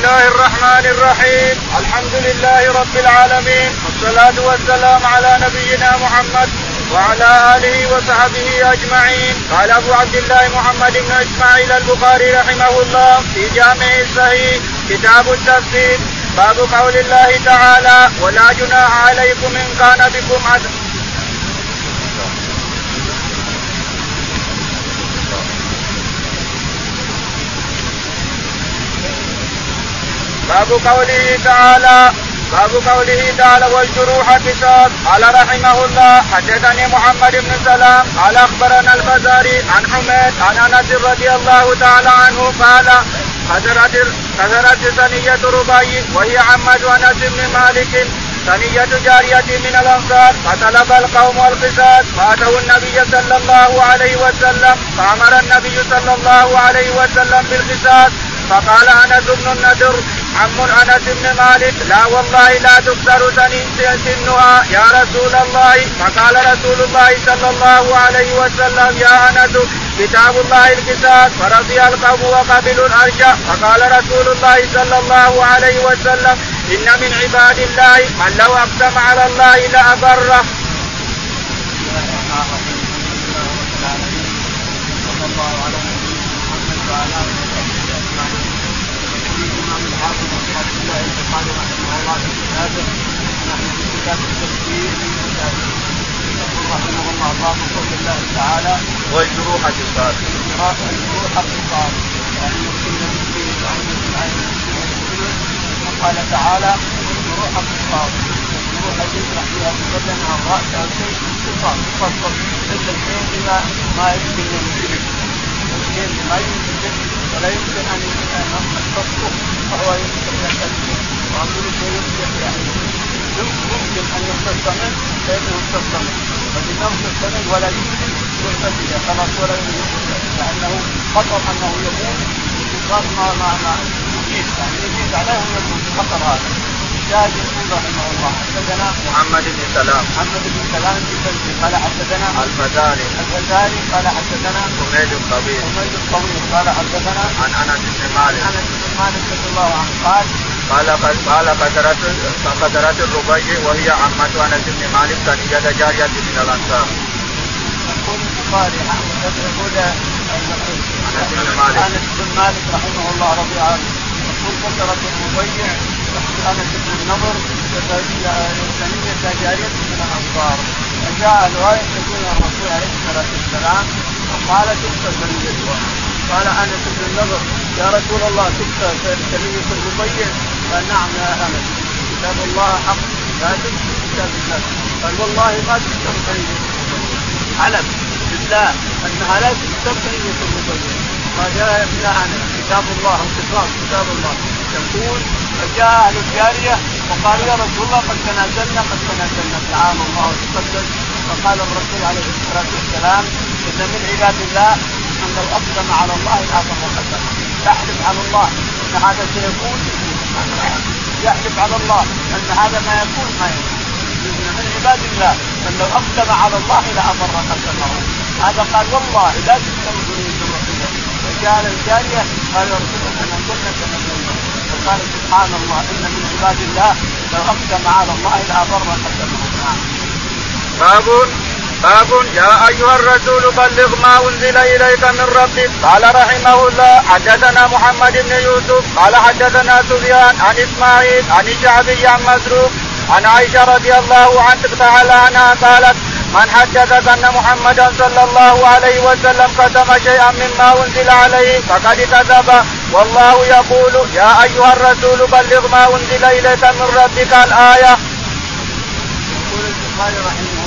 الله الرحمن الرحيم. الحمد لله رب العالمين. والصلاة والسلام على نبينا محمد وعلى آله وصحبه أجمعين. قال أبو عبد الله محمد بن إسماعيل البخاري رحمه الله في جامع الصحيح كتاب التفسير. باب قول الله تعالى ولا جناح عليكم إن كان بكم عدل باب قوله تعالى باب قوله تعالى والجروح قصاص. قال رحمه الله حدثني محمد بن سلام قال أخبرنا البزاري عن حميد عن أنس رضي الله تعالى عنه قال حضرت حضرت ثنية ربيع وهي عمد أنس بن مالك ثنية جارية من الأنصار فطلب القوم القصاص فأتوا النبي صلى الله عليه وسلم فأمر النبي صلى الله عليه وسلم بالقصاص فقال أنس بن النذر عم أنس بن مالك لا والله لا تكسر سنها يا رسول الله فقال رسول الله صلى الله عليه وسلم يا أنس كتاب الله الكتاب فرضي القوم وقبلوا الارجاء فقال رسول الله صلى الله عليه وسلم إن من عباد الله من لو أقسم على الله لأبره. صلى الله على محمد وعلى اله الامام الحافظ ابو الله البخاري رحمه الله في كتابه نحن في كتاب التفسير في كتابه يقول الله باب قول الله تعالى والجروح قصاص الجروح قصاص يعني يمكن المسلم يعني وقال تعالى والجروح قصاص الجروح التي يجرح فيها البدن أو الراس أو شيء قصاص يفصل الا الشيء بما ما يمكن يمكن الشيء بما يمكن ولا يمكن ان تصدق فهو يمكن ان يستثمر واقول شيء يمكن يعني يمكن ان يستثمر فانه يستثمر فانه يستثمر ولا يمكن يستثمر خلاص ولا يمكن لأنه خطر أنه يكون صار ما ما ما يزيد يعني يزيد عليه ويكون خطر هذا. الشاهد يقول رحمه الله. حدثنا محمد بن سلام. محمد بن سلام بن قال حدثنا الفزاري. الفزاري قال حدثنا حميد الطويل حميد الطويل قال حدثنا عن أنس بن مالك. أنس بن مالك رضي الله عنه قال قال قال قدرت قدرت الربيع وهي عمة أنس بن مالك ثنية جارية من الأنصار. يقول البخاري يقول أنس بن مالك. أنس بن مالك رحمه الله رضي عنه. يقول قدرت الربيع أنس بن النضر ثنية جارية من الأنصار. فجاء رواية تقول الرسول عليه الصلاة والسلام وقال تكسر ثنيتها قال أنس بن النضر يا رسول الله تكسر ثنية الربيع قال نعم يا انس كتاب الله حق لا تكسر كتاب الله. قال والله ما تكسر ثنية علم بالله أنها لا تكسر ثنية الربيع قال يا انس كتاب الله انتصار كتاب الله. يقول فجاء أهل الجارية وقالوا يا رسول الله قد تنازلنا قد تنازلنا. تعالى الله وتقدس فقال الرسول عليه الصلاة والسلام إن من عباد الله من لو اقسم على الله لاعظم وقسم يحلف على الله. إن هذا سيكون يحلف على الله أن هذا ما يكون ما يكون من عباد الله من لو اقسم على الله لابر قسمه هذا قال والله لا تقسم بني فجاء الجارية قال يا رسول الله تنازلنا تنازلنا وقال سبحان الله إن من عباد الله لو اقسم على الله لابر قسمه نعم. باب يا أيها الرسول بلغ ما أنزل إليك من ربك. قال رحمه الله حدثنا محمد بن يوسف. قال حدثنا سفيان عن إسماعيل عن الشعبي عن مسروق عن عائشة رضي الله عنها عنها قالت من حدثك أن محمدا صلى الله عليه وسلم كتم شيئا مما أنزل عليه فقد كذب. والله يقول يا أيها الرسول بلغ ما أنزل إليك من ربك الآية. يقول البخاري رحمه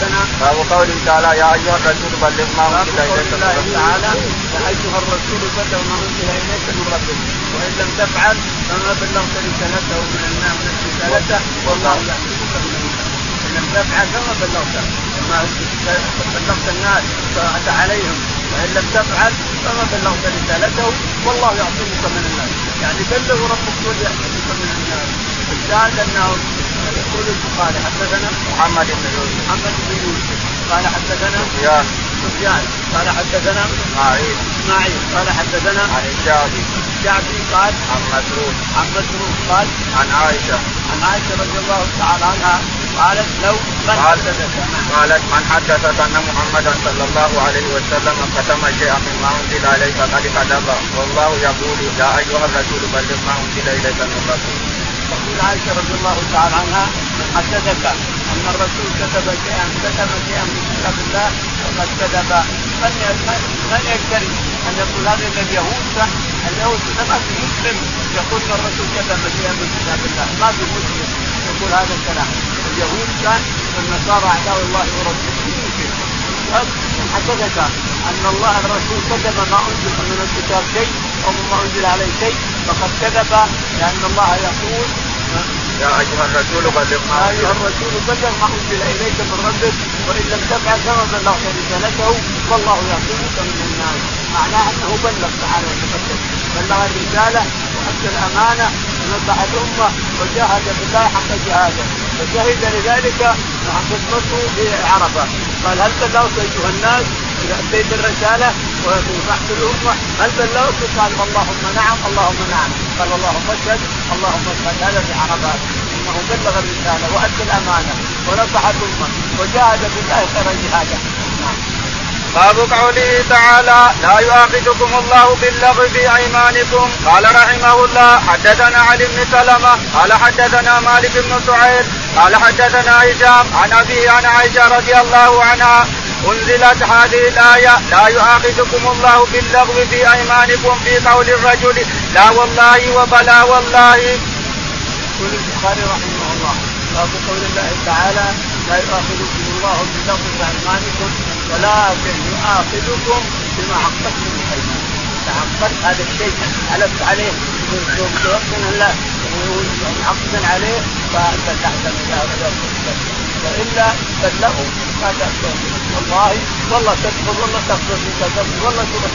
حدثنا باب قوله تعالى يا أيها الرسول بلغ ما أنزل إليك من ربك. تعالى يا أيها الرسول بلغ ما أنزل إليك من ربك. وإن لم تفعل فما بلغت رسالته من الناس من رسالته. والله يحفظك من إن لم تفعل فما بلغته ما بلغت الناس فأتى عليهم. وإن لم تفعل فما بلغت رسالته والله يعصمك من الناس. يعني بلغ ربك يحفظك من الناس. الشاهد انه يقول البخاري حدثنا محمد بن يوسف محمد بن يوسف قال حدثنا سفيان. سفيان. قال حدثنا إسماعيل. إسماعيل. قال حدثنا عن الشعبي الشعبي قال عن مسروق. عن مسروق قال عن عائشة. عن عائشة رضي الله تعالى عنها قالت لو من حدثك. قالت من حدثك أن محمدا صلى الله عليه وسلم ختم شيئا مما أنزل اليك قد كذب والله يقول يا أيها الرسول بلغ ما أنزل إليك من ربك. تقول عائشة رضي الله تعالى عنها حدثك ان الرسول كتب شيئا كتب شيئا من كتاب الله فقد كذب. من من من يشتري أن يقول هذا من اليهود صح؟ اليهود ما في مسلم يقول إن الرسول كتب شيئا من كتاب الله. ما في مسلم يقول هذا الكلام. اليهود كان والنصارى أعداء الله ورسوله. يمكن حدثك أن الله الرسول كتب ما أنزل من الكتاب شيء أو مما أنزل عليه شيء فقد كذب لأن الله يقول يا أيها الرسول بلغ ما يا أيها الرسول بلغ ما أنزل إليك من ربك وإن لم تفعل كما بلغت رسالته والله يعصمك من الناس. معناه أنه بلغ تعالى وتقدم بلغ الرسالة وأدى الأمانة ونصح الأمة وجاهد بالله حق جهاده. وشهد لذلك مع خدمته في عرفة. قال هل بلغت أيها الناس اذا اتيت الرسالة ونصحت الأمة. هل بلغت؟ قال اللهم نعم اللهم نعم. قال اللهم اشهد اللهم اشهد. هذا في عرفات إنه بلغ الرسالة وأدى الأمانة ونصح الأمة وجاهد بالله خير جهاده نعم. باب قوله تعالى لا يؤاخذكم الله باللغو في أيمانكم قال رحمه الله حدثنا علي بن سلمة قال حدثنا مالك بن سعيد قال حدثنا هشام عن أبيه عن عائشة رضي الله عنها انزلت هذه الايه لا يؤاخذكم الله باللغو في ايمانكم في قول الرجل لا والله وبلا والله يقول البخاري رحمه الله باب قول الله تعالى لا يؤاخذكم الله باللغو في ايمانكم ولكن يؤاخذكم بما عقدتم الايمان تعقدت هذا الشيء حلفت عليه توكل الله عقدا عليه فانت والا بلغوا ما تأخذ والله والله تدخل والله تخرج والله تروح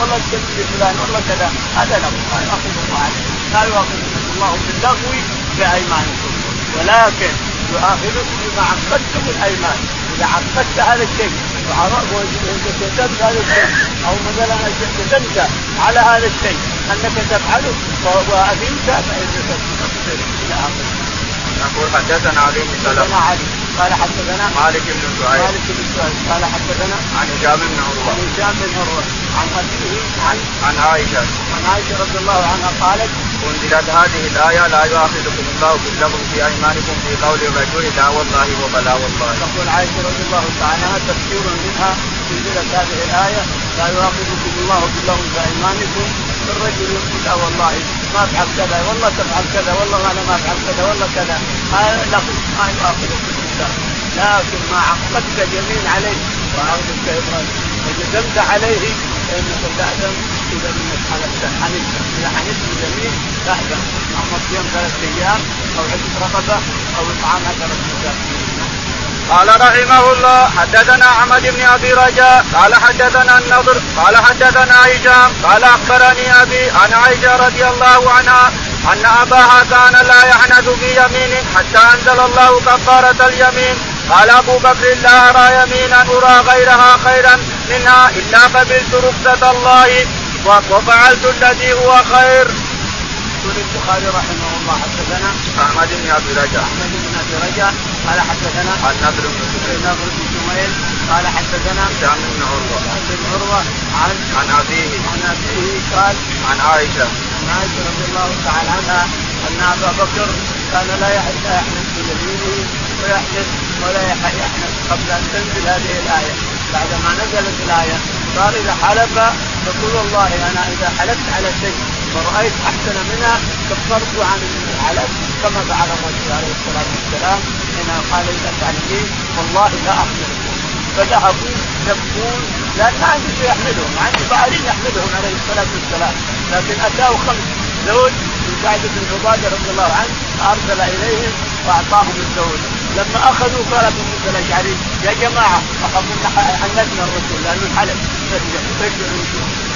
والله تكذب فلان والله كذا. هذا لا يؤاخذ الله عليه لا يؤاخذكم الله باللغو بأيمانكم. ولكن يؤاخذكم بما عقدتم الايمان إذا عقدت هذا الشيء وكتبت هذا الشيء أو مثلا كتبت على هذا الشيء أنك تفعله واثمت فإنك تصير إلى اخره. يقول حدثنا علي بن سلمة. علي. قال حدثنا مالك بن سعيد. مالك بن سعيد. قال حدثنا عن هشام بن عن عروه هشام بن عروة. عن أبيه. عن عن عائشة. عن عائشة رضي الله عنها قالت أنزلت هذه الآية لا يؤاخذكم الله باللغو في أيمانكم في قول الرجل لا والله وبلا والله تقول عائشة رضي الله تعالى عنها تفسير منها أنزلت هذه الآية لا يؤاخذكم الله باللغو في أيمانكم الرجل يقول لا والله ما أفعل كذا والله تفعل كذا والله أنا ما أفعل كذا والله كذا. لغو ما يؤاخذكم بالله لكن ما عقدت اليمين عليه. وعقدت وجزمت عليه فإنك تأثم إذا منك حلفت حنفت إذا حنفت اليمين تأثم اما صيام ثلاثة أيام أو عدة رقبة أو إطعام عشرة مساكين قال رحمه الله حدثنا أحمد بن أبي رجاء قال حدثنا النضر قال حدثنا هشام قال أخبرني أبي عن عائشة رضي الله عنها أن أباها كان لا يحنث في يمين حتى أنزل الله كفارة اليمين. قال أبو بكر لا أرى يمينا أرى غيرها خيرا منها إلا قبلت رخصة الله وفعلت الذي هو خير. يقول البخاري رحمه الله حدثنا أحمد بن أبي رجاء. أحمد بن أبي رجاء. قال حدثنا النضر بن سفيان نضر بن شميل قال حدثنا هشام بن عروة. عن بن عروة عن عن أبيه. عن أبيه قال عن عائشة. عن عائشة رضي الله تعالى عنها أن أبا بكر كان لا يحلف بيمينه ويحلف ولا يح- يحلف قبل أن تنزل هذه الآية. بعد ما نزلت الآية صار إذا حلف يقول والله أنا إذا حلفت على شيء ورأيت أحسن منها كفرت عن الحلف. كما فعل الرسول عليه الصلاة والسلام حين قال إذا تعلمين والله لا أحملكم فذهبوا يبكون. لأن ما عندي شيء يحملهم عندي بعدين يحملهم عليه الصلاة والسلام. لكن أتاه خمس. زوج من سعد بن عبادة رضي الله عنه أرسل إليهم وأعطاهم الزوج. لما أخذوا قال أبو موسى الأشعري يا جماعة أخذوا حنتنا الرسول لأنه حلف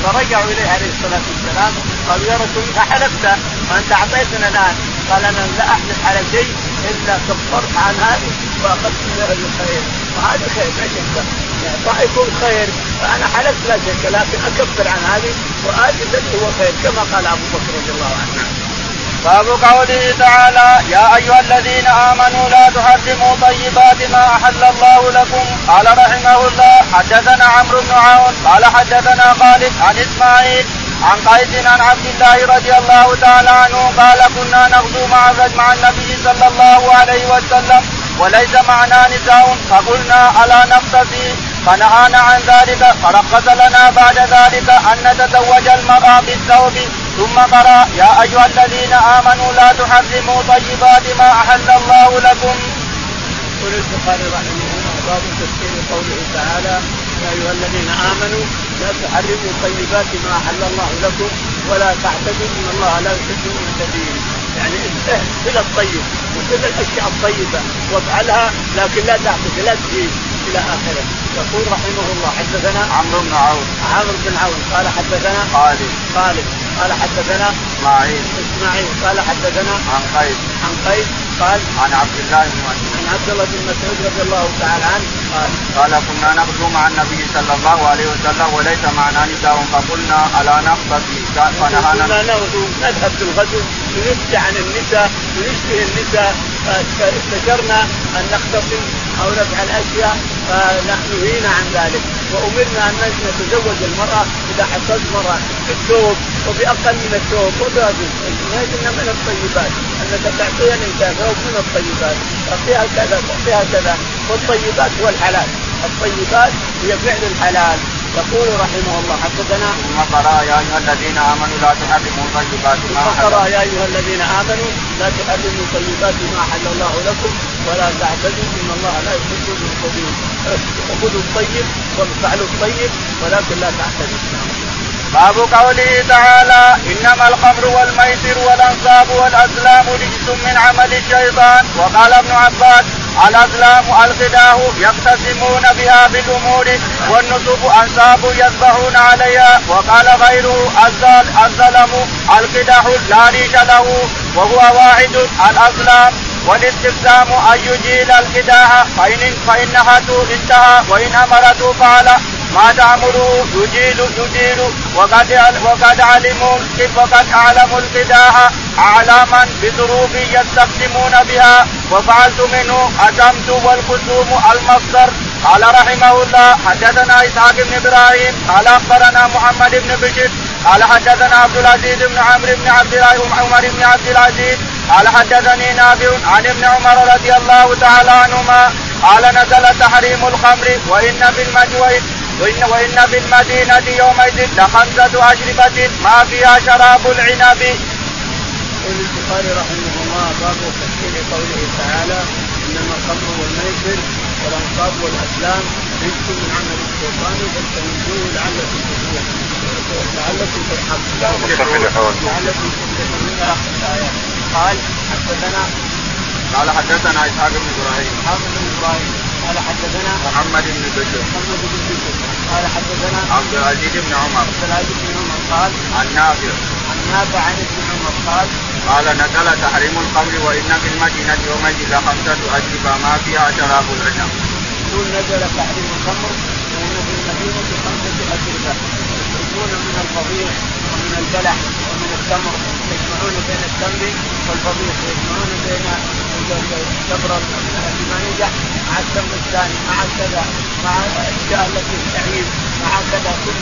فرجعوا إليه عليه الصلاة والسلام قالوا يا رسول الله حلفت؟ وأنت أعطيتنا الآن. قال أنا لا أحلف على شيء إلا كفرت عن هذه وأخذت له الخير. وهذا خير لا شك اعطائكم خير؟ فانا حلفت لا شك لكن أكفر عن هذه وآتي الذي هو خير كما قال أبو بكر رضي الله عنه. باب قوله تعالى يا أيها الذين آمنوا لا تحرموا طيبات ما أحل الله لكم. قال رحمه الله حدثنا عمرو بن عون قال حدثنا خالد عن إسماعيل عن قيس عن عبد الله رضي الله تعالى عنه قال كنا نغزو مع مع النبي صلى الله عليه وسلم وليس معنا نساء فقلنا ألا نقتفي فنهانا عن ذلك فرخص لنا بعد ذلك أن نتزوج المرأة بالثوب ثم قرأ يا أيها الذين آمنوا لا تحرموا طيبات ما أحل الله لكم. يقول البخاري رحمه الله باب تفسير قوله تعالى يا أيها الذين آمنوا لا تحرموا طيبات ما أحل الله لكم ولا تعتدوا إن الله لا يحب المعتدين يعني إلى الطيب وكل الأشياء الطيبة وافعلها لكن لا تعتدي لا تزيد إلى آخره. يقول رحمه الله حدثنا عمرو بن عون عمرو بن عون قال حدثنا خالد. خالد. قال حدثنا إسماعيل. إسماعيل. قال حدثنا عن قيس. عن قيس قال عن عبد الله بن مسعود. عن عبد الله بن مسعود رضي الله تعالى عنه قال قال كنا نغزو مع النبي صلى الله عليه وسلم وليس معنا نساء فقلنا ألا نقتفي فنهانا. كنا نغزو نذهب في الغزو ونشفي عن النساء ونشفي النساء فاستشرنا أن نختصم أو نفعل أشياء فنحن نهينا عن ذلك. وأمرنا أن نتزوج المرأة إذا حصلت مرأة بالثوب وبأقل من الثوب. وباقل لكن من الطيبات أنك تعطيها الانسان ثوب من الطيبات. تعطيها كذا تعطيها كذا. والطيبات هو الحلال. الطيبات هي فعل الحلال. يقول رحمه الله حدثنا ثم قرا يا أيها الذين آمنوا لا تحرموا طيبات ما ثم قرا يا أيها الذين آمنوا لا تحرموا طيبات ما احل الله لكم ولا تعتدوا إن الله لا يحب المعتدين خذوا الطيب وافعلوا الطيب ولكن لا تعتدوا. باب قوله تعالى إنما الخمر والميسر والأنصاب والأزلام رجس من عمل الشيطان. وقال ابن عباس الازلام ألغداه يقتسمون بها بالأمور والنصب أنصاب يذبحون عليها وقال غيره الزلم القدح لا ريش له وهو واحد الازلام والاستفسام أن يجيل القداح فان فإنها انتهى وإن امرته فعل ما تأمره يجيل يجيل وقد وقد علموا وقد أعلموا القداح أعلاما بظروف يستخدمون بها. وفعلت منه أتمت والقسوم المصدر. قال رحمه الله حدثنا إسحاق بن إبراهيم قال أخبرنا محمد بن بشر قال حدثنا عبد العزيز بن عمرو بن عبد الله عمر بن عبد العزيز قال حدثني نافع عن ابن عمر رضي الله تعالى عنهما قال نزل تحريم الخمر وإن بالمجوى وإن وإن بالمدينة يومئذ لخمسة أشربة ما فيها شراب العنب. يقول البخاري رحمه الله باب تفسير قوله تعالى إنما الخمر والميسر والأنصاب والأسلام رزق من عمل الشيطان فاستنجوه لعلكم تفلحون. لعلكم ترحمون لعلكم تفلحون. قال حدثنا قال حدثنا إسحاق بن إبراهيم. إسحاق بن إبراهيم. قال حدثنا محمد بن بشر. محمد بن بشر. قال حدثنا عبد العزيز بن عمر عبد العزيز بن عمر قال عن نافع عن نافع عن ابن عمر قال قال نزل تحريم الخمر وان في المدينة يومئذ لخمسه اشربه ما فيها شراب العنب. يقول نزل تحريم الخمر وان في المدينة خمسه اشربه يخرجون من الفضيح ومن البلح ومن التمر يجمعون بين التمر والفضيح يجمعون بين التمر الذي ما نجح مع الثاني مع كذا مع الاشياء التي الشعير مع كذا كل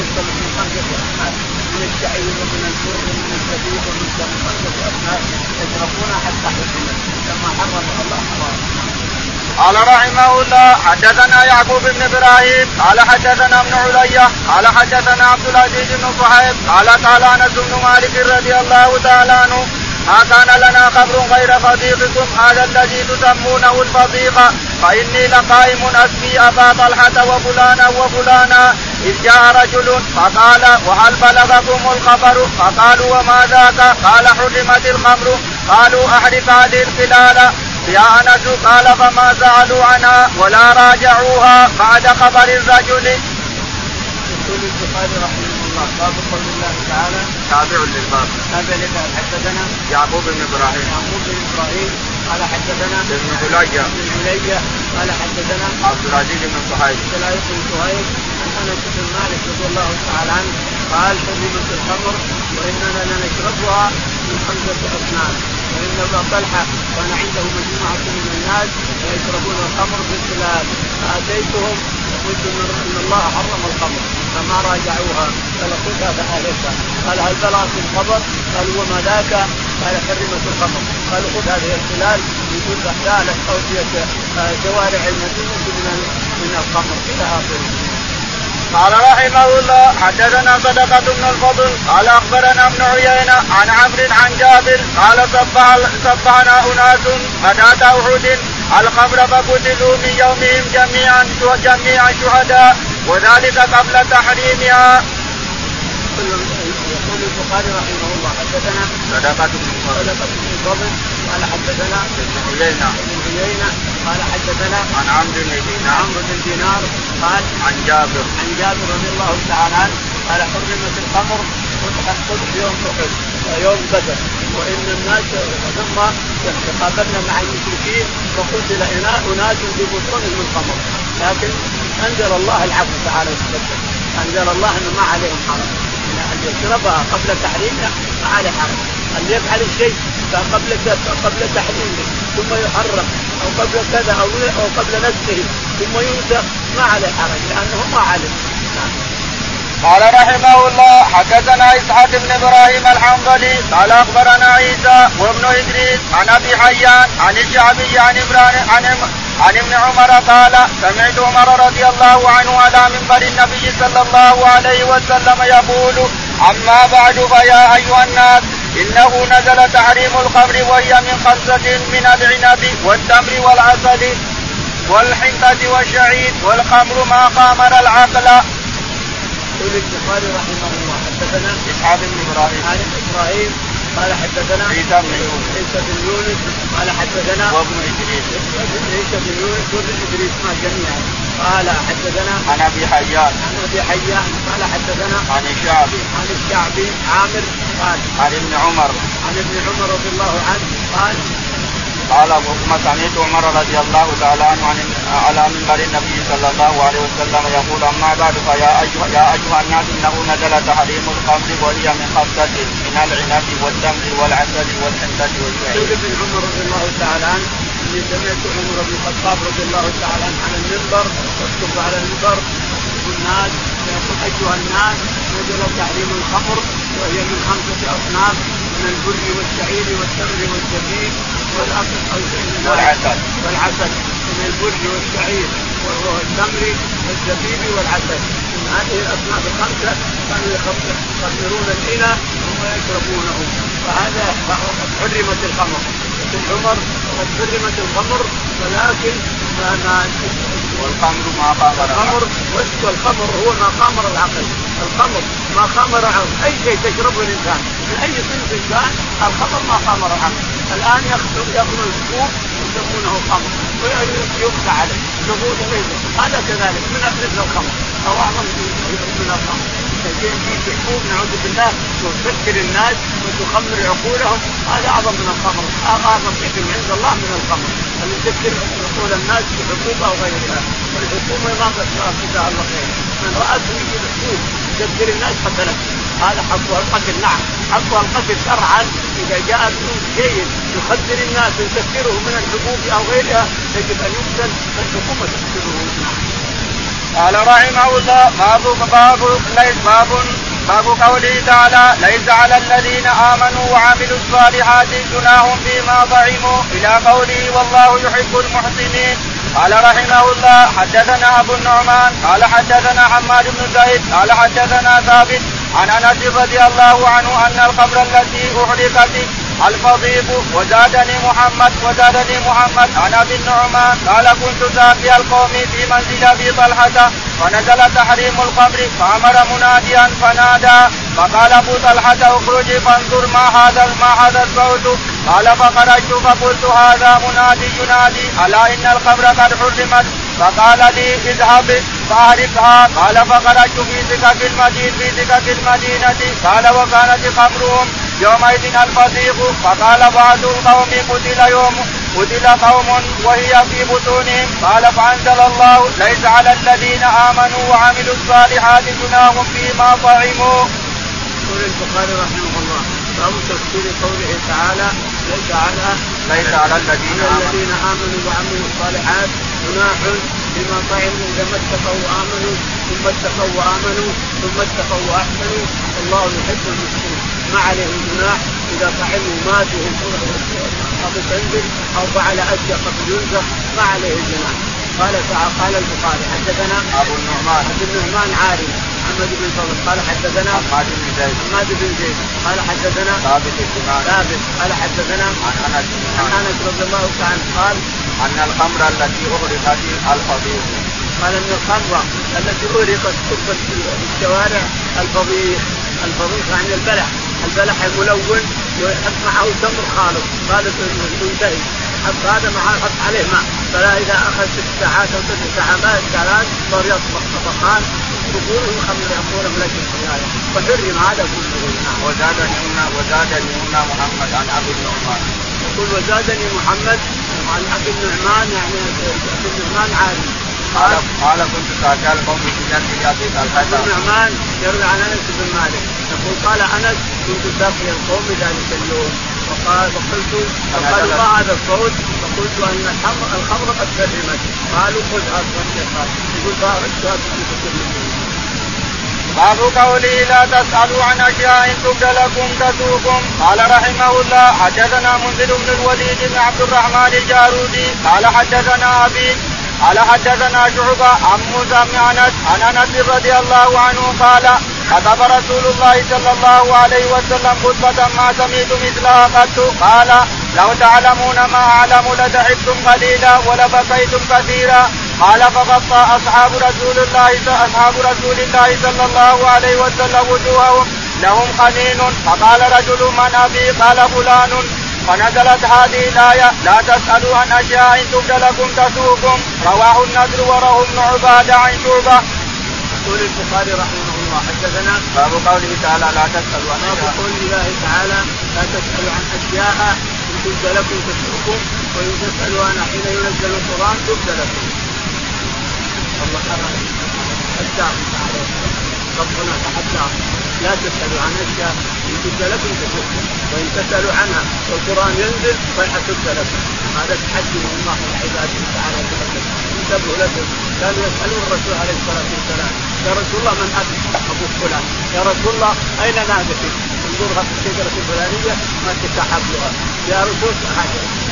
يشتغل في خمسه اصناف من الشعير ومن البر ومن الزبيب ومن خمسه اصناف يشربونها حتى حرمت كما حرمها الله حرام. قال رحمه الله حدثنا يعقوب بن إبراهيم قال حدثنا ابن علية قال حدثنا عبد العزيز بن صهيب قال قال أنس بن مالك رضي الله تعالى عنه ما كان لنا قبر غير صديقكم هذا الذي تسمونه الفضيقة. فإني لقائم أسقي أبا طلحة وفلانا وفلانا. إذ جاء رجل فقال وهل بلغكم الخبر؟ فقالوا وما ذاك؟ قال حرمت الخمر. قالوا احرق هذه الخلال. يا أنس قال فما سالوا عنها ولا راجعوها بعد خبر الرجل. يقول البخاري رحمه الله باب قول الله تعالى تابع للباب. تابع للباب. حدثنا يعقوب بن إبراهيم. يعقوب بن إبراهيم. قال حدثنا ابن عليا ابن عليا قال حدثنا عبد العزيز بن صهيب. عبد العزيز بن صهيب. عن أنس بن مالك رضي الله تعالى عنه. قال حرمت الخمر واننا لنشربها من خمسة أصناف. وإن ابا طلحة كان عنده مجموعة من الناس ويشربون الخمر في الخلاف فأتيتهم وقلت إن الله حرم الخمر. فما راجعوها. قال خذها فاهلكها قال هل بلغت الخبر؟ قالوا وما ذاك؟ قال حرمت الخمر قالوا خذ هذه الخلال يقول أحلالك أو في شوارع المدينة من من الخمر إلى آخره. قال رحمه الله حدثنا صدقة بن الفضل قال أخبرنا ابن عيينة عن عمرو عن جابر قال صبحنا أناس غداة أحد الخمر فقتلوا من يومهم جميعا جميع شهداء وذلك قبل تحريمها. يقول البخاري رحمه الله حدثنا صدقة بن صدقة بن الفضل قال حدثنا ابن عيينة ابن عيينة قال حدثنا عن عمرو بن دينار. عمرو بن دينار. قال عن جابر. عن جابر رضي الله تعالى عنه. قال حرمت الخمر فتحت صبح يوم أحد ويوم بدر. وإن الناس ثم تقابلنا مع المشركين وقتل أناس ببطونهم الخمر لكن أنزل الله العفو تعالى وتقدم أنزل الله إنه ما عليهم حرج. إن يشربها قبل تحريمها ما عليه حرج. أن يفعل الشيء قبل قبل تحريمه ثم يحرم أو قبل كذا أو قبل نسخه ثم ينسخ ما عليه حرج لأنه ما علم قال رحمه الله حدثنا إسحاق بن إبراهيم الحنظلي قال أخبرنا عيسى وابن إدريس عن أبي حيان عن الشعبي عن إبراهيم عن عن ابن عمر قال سمعت عمر رضي الله عنه على منبر النبي صلى الله عليه وسلم يقول أما بعد فيا أيها الناس إنه نزل تحريم الخمر وهي من خمسة من العنب والتمر والعسل والحنطة والشعير والخمر ما خامر العقل. يقول البخاري رحمه الله حدثنا إسحاق بن إبراهيم. عن إبراهيم قال حدثنا عيسى بن يونس. عيسى بن يونس قال حدثنا وابن إدريس. عيسى بن يونس وابن إدريس ما جميعا. قال حدثنا عن أبي حيان. عن أبي حيان قال حدثنا عن الشعبي. عن الشعبي عامر قال عن ابن عمر. عن ابن عمر رضي الله عنه قال قال ثم سمعت عمر رضي الله تعالى عنه عن على منبر النبي صلى الله عليه وسلم يقول أما بعد فيا ايها يا أيها الناس إنه نزل تحريم الخمر وهي من خمسه من العنب والتمر والعسل والحنطه والشعير. يقول عمر رضي الله تعالى عنه إني سمعت عمر بن الخطاب رضي الله تعالى عنه على المنبر يخطب على المنبر الناس يقول أيها الناس نزل تحريم الخمر وهي من خمسة أصناف من البر والشعير والتمر والزبيب والعسل. والعسل. من البر والشعير والتمر والزبيب والعسل. من هذه الأصناف الخمسة كانوا يخمرون الإناء ثم يشربونه. فهذا حرمت الخمر. يقول عمر قد حرمت الخمر ولكن ما ما والخمر ما خامر الخمر والخمر هو ما خامر العقل. الخمر ما خامر العقل أي شيء تشربه الإنسان. من اي صنف كان الخمر ما خامر العقل الآن ياخذ ياخذ الكوب يسمونه خمر ويقطع عليه نقول هذا كذلك من مثل الخمر. أو أعظم من الخمر. حبوب نعوذ بالله وتفكر الناس وتخمر عقولهم هذا أعظم من الخمر. أعظم شيء عند الله من الخمر. أن يذكر عقول الناس بحبوب أو غيرها والحكومة ما جزاها الله خير. من رأته يجيب حبوب يذكر الناس قتلت هذا حقها القتل نعم. حقها القتل شرعا إذا جاء شيء يخدر الناس ويذكره من الحبوب أو غيرها يجب أن يقتل فالحكومه تقتله قال رحمه الله باب باب ليس باب باب قوله تعالى ليس على الذين آمنوا وعملوا الصالحات جناح فيما ضعموا. إلى قوله والله يحب المحسنين. قال رحمه الله حدثنا أبو النعمان قال حدثنا حماد بن زيد قال حدثنا ثابت عن أنس رضي الله عنه أن القبر التي احرقت الفضيب وزادني محمد وزادني محمد. عن أبي النعمان قال كنت ساقي القوم في منزل أبي طلحة فنزل تحريم القبر فأمر مناديا فنادى فقال أبو طلحة اخرج فانظر ما هذا ما هذا الصوت. قال فخرجت فقلت هذا منادي ينادي ألا إن القبر قد حرمت؟ فقال لي اذهب فاهلكها قال فخرجت في سكك المدينة في سكك المدينة. قال وكانت خمرهم يومئذ الفسيق فقال بعض القوم قتل يوم قتل قوم وهي في بطونهم. قال فأنزل الله ليس على الذين آمنوا وعملوا الصالحات جناح فيما طعموا. يقول البخاري رحمه الله باب تفسير قوله تعالى ليس على ليس على الذين الذين آمنوا وعملوا الصالحات جناح بما طعموا اذا ما اتقوا وآمنوا ثم اتقوا وآمنوا ثم اتقوا وأحسنوا. الله يحب المسلمين ما عليهم جناح إذا طعموا ماتوا قبل تنزل أو فعل أشياء قبل ينزل ما عليه جناح. قال تعالى قال البخاري حدثنا أبو النعمان. ابو النعمان عارف محمد بن فضل. قال حدثنا حماد بن زيد. حماد بن زيد. قال حدثنا ثابت بن ثابت. قال حدثنا عن أنس عن أنس رضي الله تعالى قال أن الخمر التي أغرقت الفضيح. قال إن الخمر التي أغرقت في الشوارع الفضيح. الفضيح يعني البلح. البلح الملون ويحط معه تمر خالص خالص منتهي حط هذا مع حط عليه ماء. فلا إذا أخذ ست ساعات أو ست ساعات ثلاث صار يصبح طبقان بطوله خمر يقول من أجل الحمايه فحرم هذا كله. نعم وزادني هنا وزادني هنا محمد عن أبي النعمان. يقول وزادني محمد عن أبي النعمان يعني أبي النعمان عالم قال قال كنت ساكا القوم في جنب ابي طلحه ابو النعمان يروي عن أنس بن مالك. يقول قال أنس كنت ساقي القوم ذلك اليوم. وقال وقلت فقالوا ما هذا الصوت؟ فقلت أن الخمر الخمر قد حرمت قالوا خذها صدقها يقول بارك باب قوله لا تسألوا عن أشياء تبد لكم تسوكم قال رحمه الله حدثنا منذر بن الوليد بن عبد الرحمن الجارودي قال حدثنا أبي قال حدثنا شعبة عن موسى بن عن أنس رضي الله عنه قال خطب رسول الله صلى الله عليه وسلم خطبة ما سمعت مثلها قط. قال لو تعلمون ما أعلم لتحبتم قليلا ولبقيتم كثيرا. قال فغطى أصحاب رسول الله أصحاب رسول الله صلى الله عليه وسلم وجوههم. لهم قنين. فقال رجل من أبي؟ قال فلان. فنزلت هذه الآية لا تسألوا عن أشياء إن تبد لكم تسوكم رواه النذر ورواه ابن عبادة عن شعبة. يقول البخاري رحمه الله حدثنا باب قوله تعالى لا تسألوا عن باب قول الله تعالى لا تسألوا عن أشياء إن تبد لكم تسؤكم وإن تسألوا عنها حين ينزل القرآن تبد لكم. الله حتى ربنا تحداه لا تسألوا عن أشياء إن تبد لكم تسؤكم وإن تسألوا عنها والقرآن ينزل فيحتج لكم. هذا تحدي من الله لعباده تعالى انتبهوا لكم كانوا يسألون الرسول عليه الصلاة والسلام يا رسول الله من أبي؟ أبو فلان. يا رسول الله أين نادتك انظرها في الشجرة الفلانية ما تسحب لها يا رسول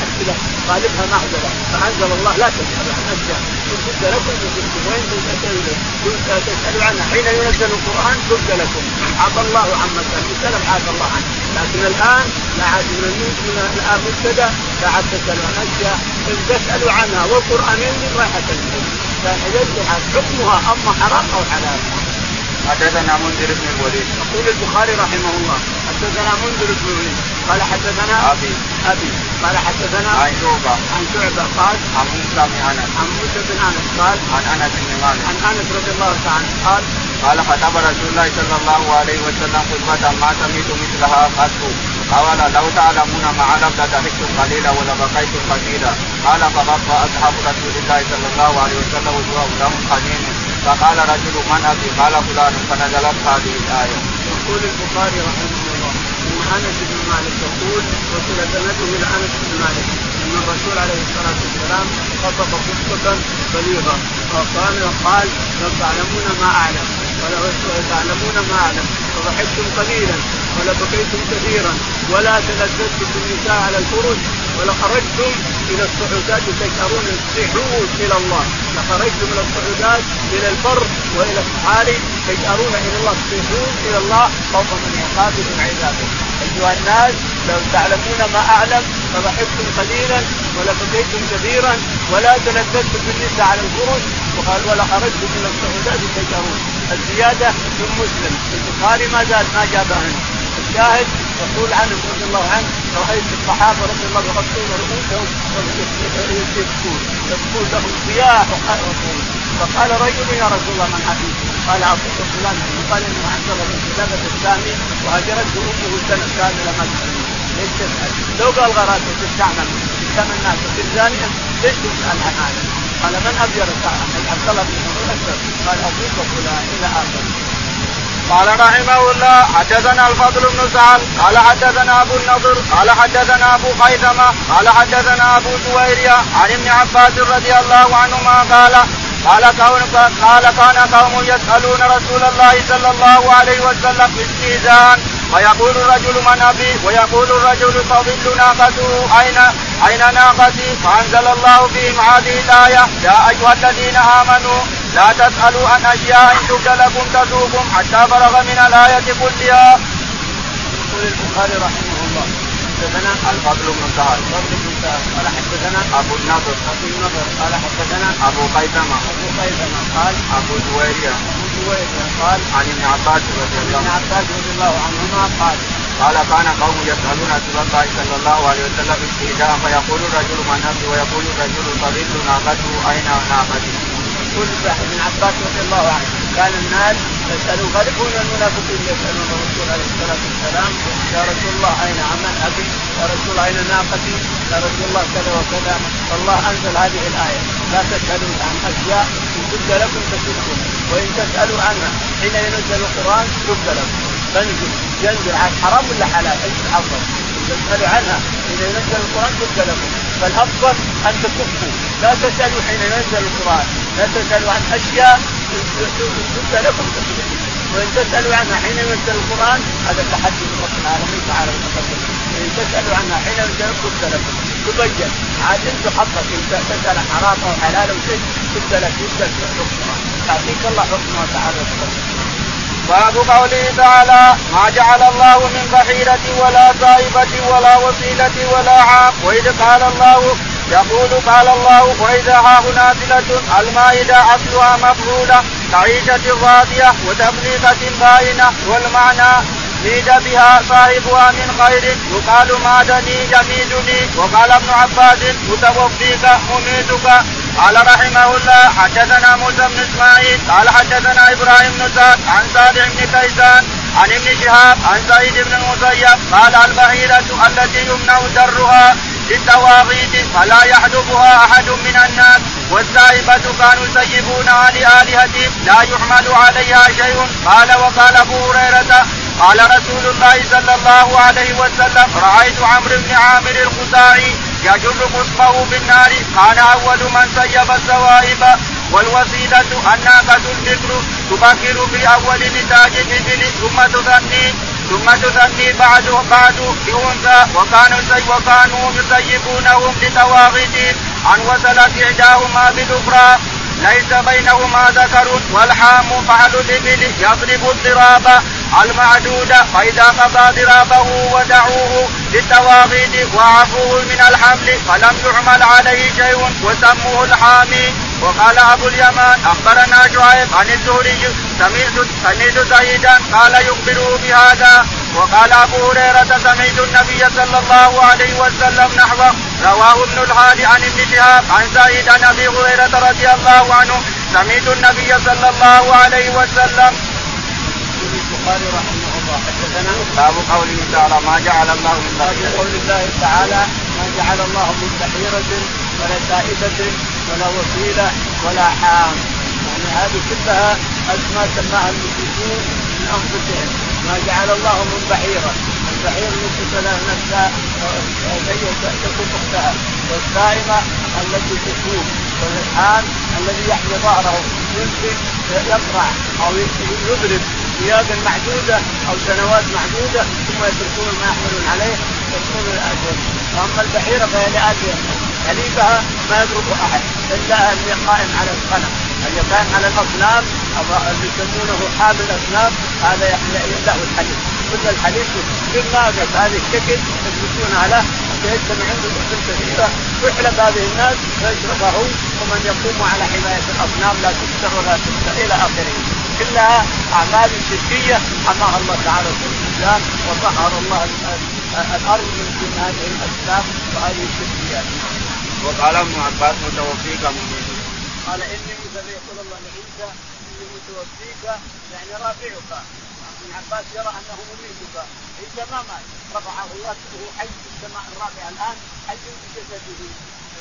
أسئلة غالبها معزلة فأنزل الله لا تسألوا عن أشياء تبد لكم تبد وين تسألوا تسألوا عنها حين ينزل القرآن تبد لكم. عفى الله عما سأل سلم عافى الله عنه. لكن الآن لا عاد من الآن مبتدأ لا عاد تسألوا عن أشياء. إن تسألوا عنها والقرآن ينزل رايح تنزل فيجب حكمها أما حرام أو حلال. حدثنا منذر بن الوليد. يقول البخاري رحمه الله حدثنا منذر بن الوليد. قال حدثنا أبي. أبي. قال حدثنا عن شعبة. عن شعبة. قال عن موسى بن أنس. عن موسى بن أنس. قال عن أنس بن مالك. عن أنس رضي الله تعالى قال قال خطب رسول الله صلى الله عليه وسلم خطبة ما سمعت مثلها قط. قال لو تعلمون ما علم لضحكتم قليلا ولبقيتم قليلا قال فغطى اصحاب رسول الله صلى الله عليه وسلم وجوههم لهم قنين فقال رجل من أبي قال فلان فنزلت هذه الآية. يقول البخاري رحمه الله ان أنس بن مالك يقول وصل سنته إلى أنس بن مالك أن الرسول عليه الصلاة والسلام خطب خطبة بليغة وقال قال لو تعلمون ما أعلم ولو تعلمون ما أعلم فضحكتم قليلا ولبكيتم كثيرا ولا تلذذتم بالنساء على الفرش ولخرجتم إلى الصعودات تشعرون الصعود إلى الله. لخرجتم إلى الصعودات إلى البر وإلى الصحار تجأرون إلى الله. تصيحون إلى الله خوفا من عقابه من عذابه أيها الناس لو تعلمون ما أعلم فضحكتم قليلا ولبكيتم كثيرا ولا تلذذتم بالنساء على الفرش. وقال ولا خرجتم إلى الصعودات تجأرون الزيادة من مسلم البخاري ما زال ما جابها الشاهد يقول عنه رضي الله عنه رايت الصحابه رضي الله يغطون رؤوسهم يبكون يبكون لهم صياح فقال رجل يا رسول الله من حبيب قال اعطيك فلان قال انه حصل من كتابه السامي وهجرته امه سنه كامله ما ليش تسال؟ لو قال غراتك تستعمل قدام الناس وكل زانيه ليش تسال عن هذا؟ قال من ابيض عبد الله بن قال أبوك فلان إلى اخره قال رحمه الله حدثنا الفضل بن سعد قال حدثنا أبو النضر قال حدثنا أبو خيثمة قال حدثنا أبو جويرية عن ابن عباس رضي الله عنهما قال قال كون قال كان قوم يسألون رسول الله صلى الله عليه وسلم في استئذان فيقول الرجل من أبي؟ ويقول الرجل تضل ناقته اين أين ناقتي؟ فأنزل الله فيهم هذه الآية يا أيها الذين آمنوا لا تسألوا عن أشياء ان تبد لكم تسوكم حتى بلغ من الآية كلها. يقول البخاري رحمه الله. حدثنا الفضل بن سعد الفضل بن سعد قال حدثنا أبو النضر. أبو النضر. قال حدثنا أبو خيثمه أبو خيثمه قال أبو جويريه أبو جويريه قال عن ابن عباس رضي الله عنه. ابن عباس رضي الله عنهما قال قال كان قوم يسألون رسول الله صلى الله عليه وسلم استهزاء فيقول الرجل من نفسه ويقول الرجل طريق ناقته أين ناقتي؟ يقول ابن عباس رضي الله عنه كان الناس يسألون يكون المنافقين يسألون الرسول عليه الصلاة والسلام يا رسول الله أين عمل أبي؟ يا رسول الله أين ناقتي؟ يا رسول الله كذا وكذا فالله أنزل هذه الآية لا تسألوا عن أشياء إن تبد لكم تسلكم وإن تسألوا عنها حين ينزل القرآن تبد لكم تنزل ينزل عن حرام ولا حلال؟ إيش الأفضل؟ تسألوا عنها حين ينزل القرآن تبد لكم فالأفضل أن تكفوا لا تسألوا حين ينزل القرآن لا تسألوا عن أشياء تبدا لكم وإن تسألوا عنها حين ينزل القرآن هذا تحدي من رب العالمين تعالى وتقدم. وإن تسألوا عنها حين ينزل تبدا لكم. تبين. عاد أنت حقك إن تسأل حرام أو حلال أو شيء تبدا لك يبدا حكمها تعطيك الله حكمها تعالى وتقدم. باب قوله تعالى ما جعل الله من بحيرة ولا صائبة ولا وسيلة ولا عام وإذ قال الله يقول قال الله وإذا ها هنا صلة المائدة أصلها مفعولة كعيشة راضية وتفريقة باينة والمعنى زيد بها صاحبها من خير يقال مادني يميدني وقال ابن عباس متوفيك مميتك. قال رحمه الله حدثنا موسى بن إسماعيل قال حدثنا إبراهيم بن سعد عن صالح بن كيسان عن ابن شهاب عن سعيد بن المسيب قال البهيرة التي يمنع درها للتواغيت فلا يحلبها أحد من الناس والسائبة كانوا يسيبونها لآلهتهم لا يحمل عليها شيء. قال وقال أبو هريرة قال رسول الله صلى الله عليه وسلم رأيت عمرو بن عامر الخزاعي يجر قصبه بالنار. كان أول من سيب السوائب والوسيلة الناقة الذكر تبكر في أول نتاج الابل ثم تثني ثم تثني بعد بعد بأنثى وكانوا وكانوا يسيبونهم لتواغيتهم عن وصلت إحداهما بالأخرى. ليس بينهما ذكر والحام فعل الإبل يضرب الضراب المعدود فإذا قضى ضرابه ودعوه للتواغيد وعفوه من الحمل فلم يعمل عليه شيء وسموه الحامي. وقال أبو اليمان أخبرنا شعيب عن الزهري سمعت سمعت سعيدا قال يخبره بهذا. وقال أبو هريرة سمعت النبي صلى الله عليه وسلم نحوه. رواه ابن الحاد عن ابن شهاب عن سعيد عن أبي هريرة رضي الله عنه. سمعت النبي صلى الله عليه وسلم. البخاري رحمه الله حدثنا باب قوله تعالى ما جعل الله من بحيرة قول الله تعالى ما جعل الله من بحيرة ولا سائبة ولا وسيلة ولا حام. يعني هذه كلها أسماء سماها المشركون من أنفسهم. ما جعل الله من بحيرة البحيرة التي لها نفسها تكون أختها والسائمة التي تسوق والحام الذي يحمي ظهره. يمكن يقرع أو يضرب سياقا معدودة أو سنوات معدودة ثم يتركون ما يحملون عليه يتركون الأجر. وأما البحيرة فهي لآلهة حليبها ما يضرب أحد إلا اللي قائم على الصنم اللي قائم على الأصنام اللي يسمونه حامل الأصنام هذا له الحليب. كل الحليب كل ناقص هذه الشكل يثبتونها له يجتمع عنده الاصول كثيرة يحلب هذه الناس ويشربه ومن يقوم على حماية الأصنام لا تكسر ولا تكسر إلى آخره. كلها أعمال شركية حماها الله تعالى في الإسلام وطهر الله الأرض من هذه الأسباب وهذه الشركيات. وقال ابن عباس متوفيك قال إني مثل يقول الله لعيسى متوفيك يعني رافعك. ابن عباس يرى أنه مميتك عيسى ما مات. رفعه الله وهو حي في السماء الرابعة الآن حي بجسده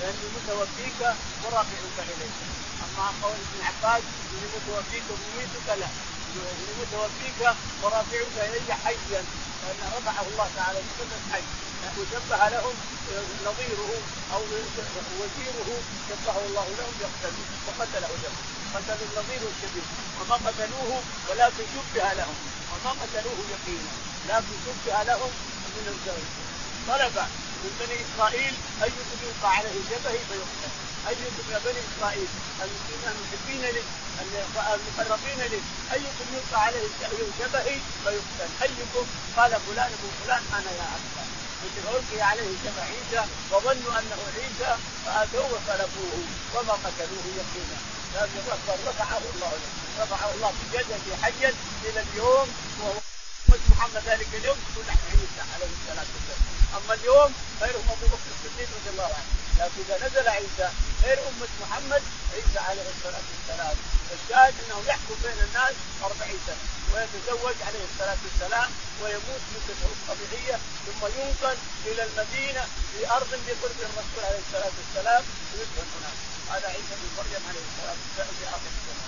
لاني متوفيك ورافعك إليك. أما قول ابن عباس إني متوفيك ومميتك لا. إني متوفيك ورافعك إلي حيا. لأن رفعه الله تعالى بصفه حي. وشبه لهم نظيره أو وزيره شبهه الله لهم يقتل وقتله جمع قتلوا النظير الشديد. وما قتلوه ولكن شبه لهم. وما قتلوه يقينا. لكن شبه لهم من الزوج طلب من بني إسرائيل ايكم يلقى عليه جبهه فيقتل. ايكم يا بني إسرائيل المحبين لي المقربين لي. ايكم يلقى عليه جبهي فيقتل. ايكم قال فلان ابن فلان أنا يا عبد ألقي عليه جمع عيسى وظنوا أنه عيسى فأتوه وصلبوه وما قتلوه يقينا. لكن رفعه الله له. رفعه الله بجسده حيا إلى اليوم وهو محمد ذلك اليوم يقول عيسى عليه الصلاة والسلام. أما اليوم غيرهم أبو بكر الصديق رضي الله عنه. لكن إذا نزل عيسى غير أمة محمد عيسى عليه الصلاة والسلام. الشاهد أنه يحكم بين الناس أربعين سنة ويتزوج عليه الصلاة والسلام ويموت موتته الطبيعية ثم ينقل إلى المدينة في أرض بقرب الرسول عليه الصلاة والسلام ويدفن هناك. هذا عيسى بن مريم عليه الصلاة والسلام في آخر الزمان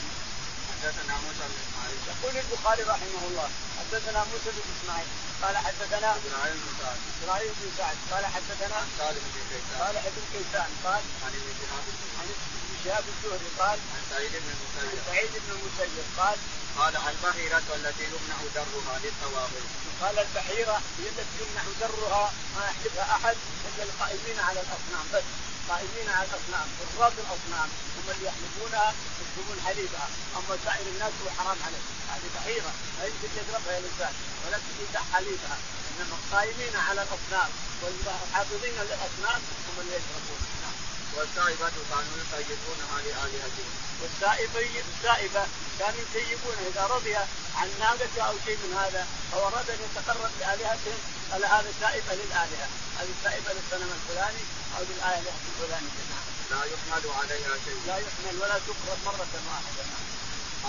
حدثنا موسى بن إسماعيل. يقول البخاري رحمه الله حدثنا موسى بن إسماعيل قال حدثنا إبراهيم بن سعد. إبراهيم بن سعد قال حدثنا سالم بن كيسان. صالح بن كيسان قال عن ابن شهاب. عن ابن شهاب الزهري قال عن سعيد بن عن المسيب سعيد بن المسيب قال قال البحيرة التي يمنع درها للطواغيت. قال البحيرة هي التي يمنع درها ما يحلفها أحد إلا القائمين على الأصنام بس. قائمين على الأصنام حراس الأصنام هم اللي يحلفونها يشربون حليبها أما سائر الناس هو حرام عليه هذه بحيرة لا يمكن يشربها الإنسان ولا يمكن حليبها إنما القائمين على الأصنام. والحافظين للأصنام هم اللي يشربون نعم. والسائبة كانوا يطيبونها لآلهتهم والسائبة السائبة كانوا يسيبونه إذا رضي عن ناقته أو شيء من هذا أو أراد أن يتقرب لآلهتهم قال هذا سائبه للآلهة، هذه سائبه للصنم الفلاني أو للآلهة الفلانية نعم. لا يحمل عليها شيء لا يحمل ولا تقرب مرة واحدة نعم.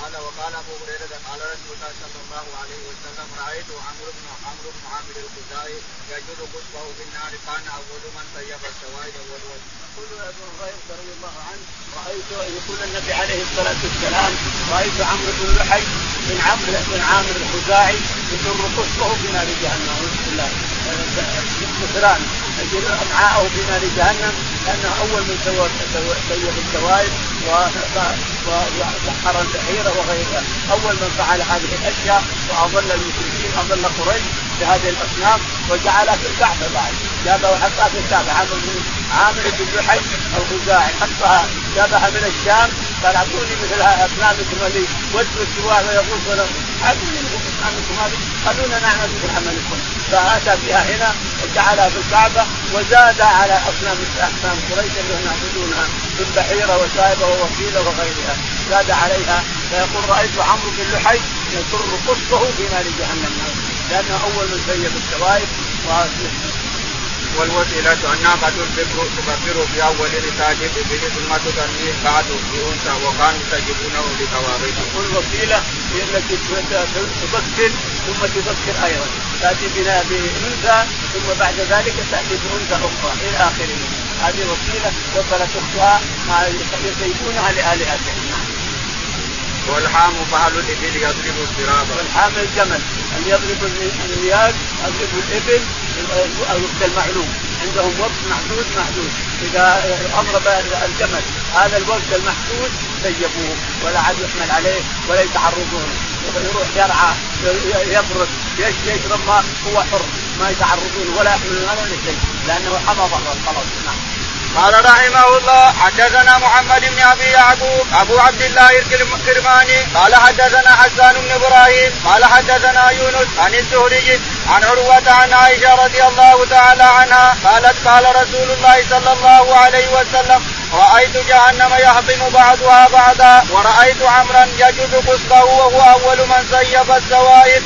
قال وقال أبو هريرة قال رسول الله صلى الله عليه وسلم رأيت عمرو بن عمرو بن عامر الخزاعي يجد قصبه في النار كان أول من طيب السوائد والوجه. يقول أبو هريرة رضي الله عنه رايت يقول النبي عليه الصلاة والسلام رأيت عمرو بن لحي بن عمرو بن عامر الخزاعي يجر قصبه في نار جهنم اعوذ بالله مثلان يجر أمعاءه في نار جهنم لأنه أول من سوى سيد السوائد وسحر البحيره وغيرها. أول من فعل هذه الأشياء وأضل المشركين أضل قريش بهذه الأصنام وجعلها في الكعبه بعد. جابها وحطها في الكعبه عامر بن عامر بن لحي الخزاعي حطها. جابها من الشام. قال أعطوني مثل اصنامكم اللي وجه السواع ويغوص ولهم. اصنامكم هذه قالوا لنا نعمل مثل عملكم. فاتى بها هنا وجعلها في الكعبة وزاد على اصنام أصنام قريش اللي يعبدونها في البحيرة وسائبه ووكيلة وغيرها. زاد عليها. فيقول رأيت عمرو بن لحي يسر قصه في نار جهنم. لأنه أول من سيب الشوائب والوسيلة الناقة تكبر في أول نتاج به ثم تغني بعد بأنثى وكانوا يستجيبونه لتواغيت. والوسيلة هي التي تبكر ثم تبكر أيضا. تأتي بنا بأنثى ثم بعد ذلك تأتي بأنثى أخرى إلى آخره. هذه وسيلة وصلت أختها يسيبونها لآلهتهم. والحام فعل الإبل يضرب الضراب. والحام الجمل. أن يضرب الرياض يضرب الإبل الوقت المعلوم عندهم وقت محدود محدود. إذا اضرب الجمل هذا الوقت المحدود سيبوه ولا عاد يحمل عليه ولا يتعرضون. يروح يرعى يبرد يشرب ماء هو حر ما يتعرضون ولا يحملون ولا شيء لأنه حمى ظهره خلاص نعم. قال رحمه الله حدثنا محمد بن أبي يعقوب أبو عبد الله الكرماني قال حدثنا حسان بن إبراهيم قال حدثنا يونس عن الزهري عن عروة عن عائشة رضي الله تعالى عنها قالت قال رسول الله صلى الله عليه وسلم رأيت جهنم يهضم بعضها بعضا ورأيت عمرا يجد قصبه وهو أول من سيب السوائد.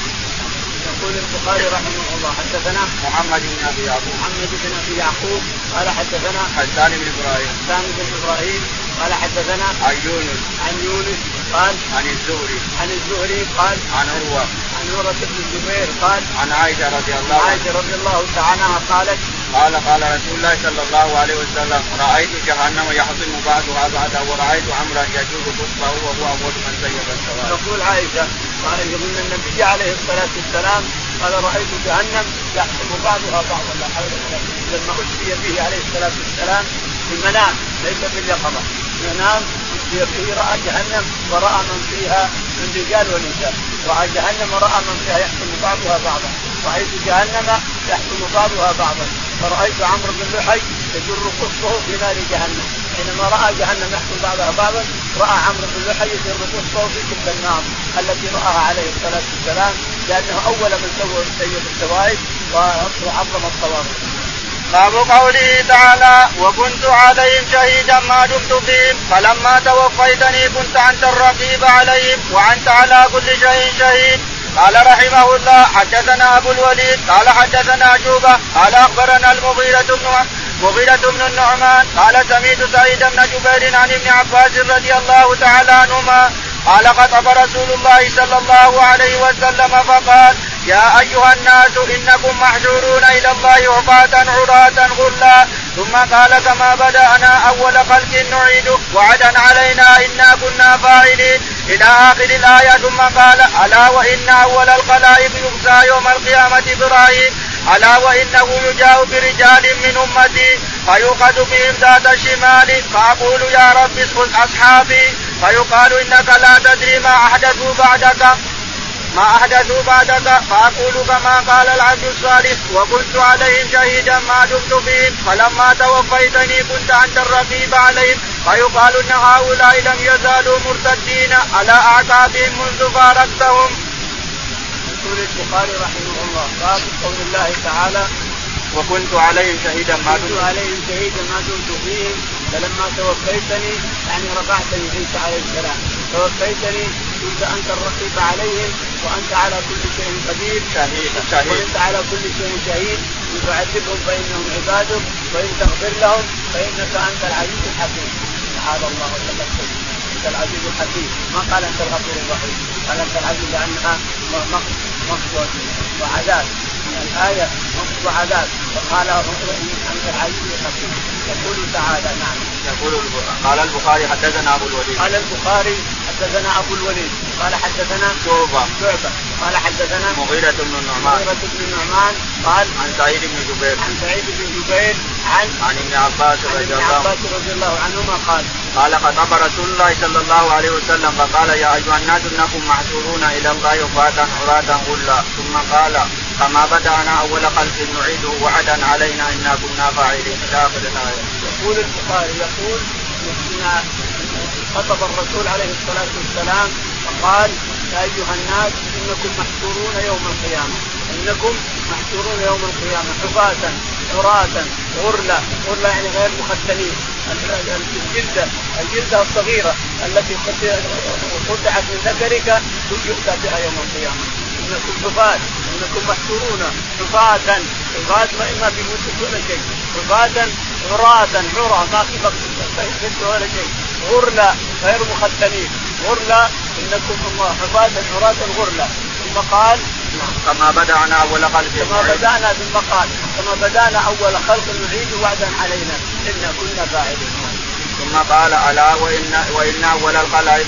يقول البخاري رحمه الله. حدثنا محمد بن أبي يعقوب. محمد بن أبي يعقوب. قال حدثنا حسان بن إبراهيم. حسان بن إبراهيم. قال حدثنا عن يونس. عن يونس قال عن الزهري. عن الزهري قال عن عروة. عن عروة بن الزبير قال عن عائشة رضي الله عنها. عائشة رضي الله تعالى عنها قالت قال قال رسول الله صلى الله عليه وسلم رأيت جهنم يحطم بعضها بعضا ورأيت عمرا يجوز قصبه وهو أول من سيب السواد. تقول عائشة قال أن النبي عليه الصلاة والسلام قال رأيت جهنم يحطم بعضها بعضا لا حول ولا قوة لما اتي به عليه الصلاة والسلام في المنام ليس في اليقظة. ينام به رأى جهنم ورأى من فيها من رجال ونساء. رأى جهنم ورأى من فيها يحكم بعضها بعضا. رأيت جهنم يحكم بعضها بعضا. فرأيت عمرو بن لحي يجر قصه في نار جهنم. حينما رأى جهنم يحكم بعضها بعضا رأى عمرو بن لحي يجر قصه في تلك النار التي رأها عليه الصلاة والسلام لأنه أول من سوى سيد السوائد وعظم الطواغيت باب قوله تعالى وكنت عليهم شهيدا ما دمت فيهم فلما توفيتني كنت أنت الرقيب عليهم وأنت على كل شيء شهيد. قال رحمه الله حدثنا أبو الوليد قال حدثنا شوبة قال أخبرنا المغيرة بن مغيرة بن النعمان قال سميت سعيد بن جبير عن ابن عباس رضي الله تعالى عنهما قال خطب رسول الله صلى الله عليه وسلم فقال يا أيها الناس إنكم محشورون إلى الله عفاة عراة غلا. ثم قال كما بدأنا أول خلق نعيده وعدا علينا إنا كنا فاعلين. إلى آخر الآية ثم قال ألا وإن أول الخلائق يغزى يوم القيامة إبراهيم ألا وإنه يجاء برجال من أمتي فيؤخذ بهم ذات الشمال؟ فأقول يا رب اسقط أصحابي. فيقال إنك لا تدري ما أحدثوا بعدك. ما أحدثوا بعدك. فأقول كما قال العبد الصالح. وكنت عليهم شهيدا ما دمت فيهم فلما توفيتني كنت أنت الرقيب عليهم. فيقال إن هؤلاء لم يزالوا مرتدين. على اعقابهم منذ فارقتهم. يقول البخاري رحمه الله. باب قول الله تعالى وكنت عليهم شهيدا ما دمت. كنت عليهم شهيدا ما دمت فيهم. فلما توفيتني يعني رفعتني عيسى عليه السلام. توفيتني كنت أنت الرقيب عليهم وأنت على كل شيء قدير. شهيد شهيد. وأنت على كل شيء شهيد. ان تعذبهم فانهم عبادك وان تغفر لهم فإنك أنت العزيز الحكيم. تعالى الله وتقدم أنت العزيز الحكيم. ما قال أنت الغفور الرحيم. قال أنت العزيز لانها مقصود وعذاب. الآية مقصود وعذاب فقال أنت العزيز الحكيم. يقول تعالى نعم. يقول قال البخاري حدثنا أبو الوليد. قال البخاري حدثنا أبو الوليد. قال حدثنا شعبة. شعبة. قال حدثنا مغيرة بن النعمان. مغيرة بن النعمان. قال عن سعيد بن جبير. عن سعيد بن جبير. عن عن ابن عباس رضي الله عباس رضي الله عنهما قال قال خطب رسول الله صلى الله عليه وسلم فقال يا أيها الناس إنكم محشورون إلى الله وفاة عراة غلا. ثم قال كما بدأنا أول خلق نعيده وعدا علينا إنا كنا فاعلين. إلى آخر الآية. يقول البخاري يقول خطب الرسول عليه الصلاة والسلام فقال يا أيها الناس إنكم محشورون يوم القيامة. إنكم محشورون يوم القيامة. حفاة عراة غرلة. غرلة يعني غير مختنين الجلدة الجلدة الصغيرة التي قطعت من ذكرك يؤتى بها يوم القيامة. إنكم حفاة إنكم محشورون حفاة حفاة ما في ولا شيء. حفاة عراة عرى ما في بقى ولا شيء. غرلة غير مختنين غرلة إنكم حفاة عراة غرلة ثم قال كما بدأنا أول خلق. كما بدأنا ثم قال كما بدأنا أول خلق نعيد وعدا علينا. إنا كنا فاعلين. ثم قال ألا وان وإن أول الخلائق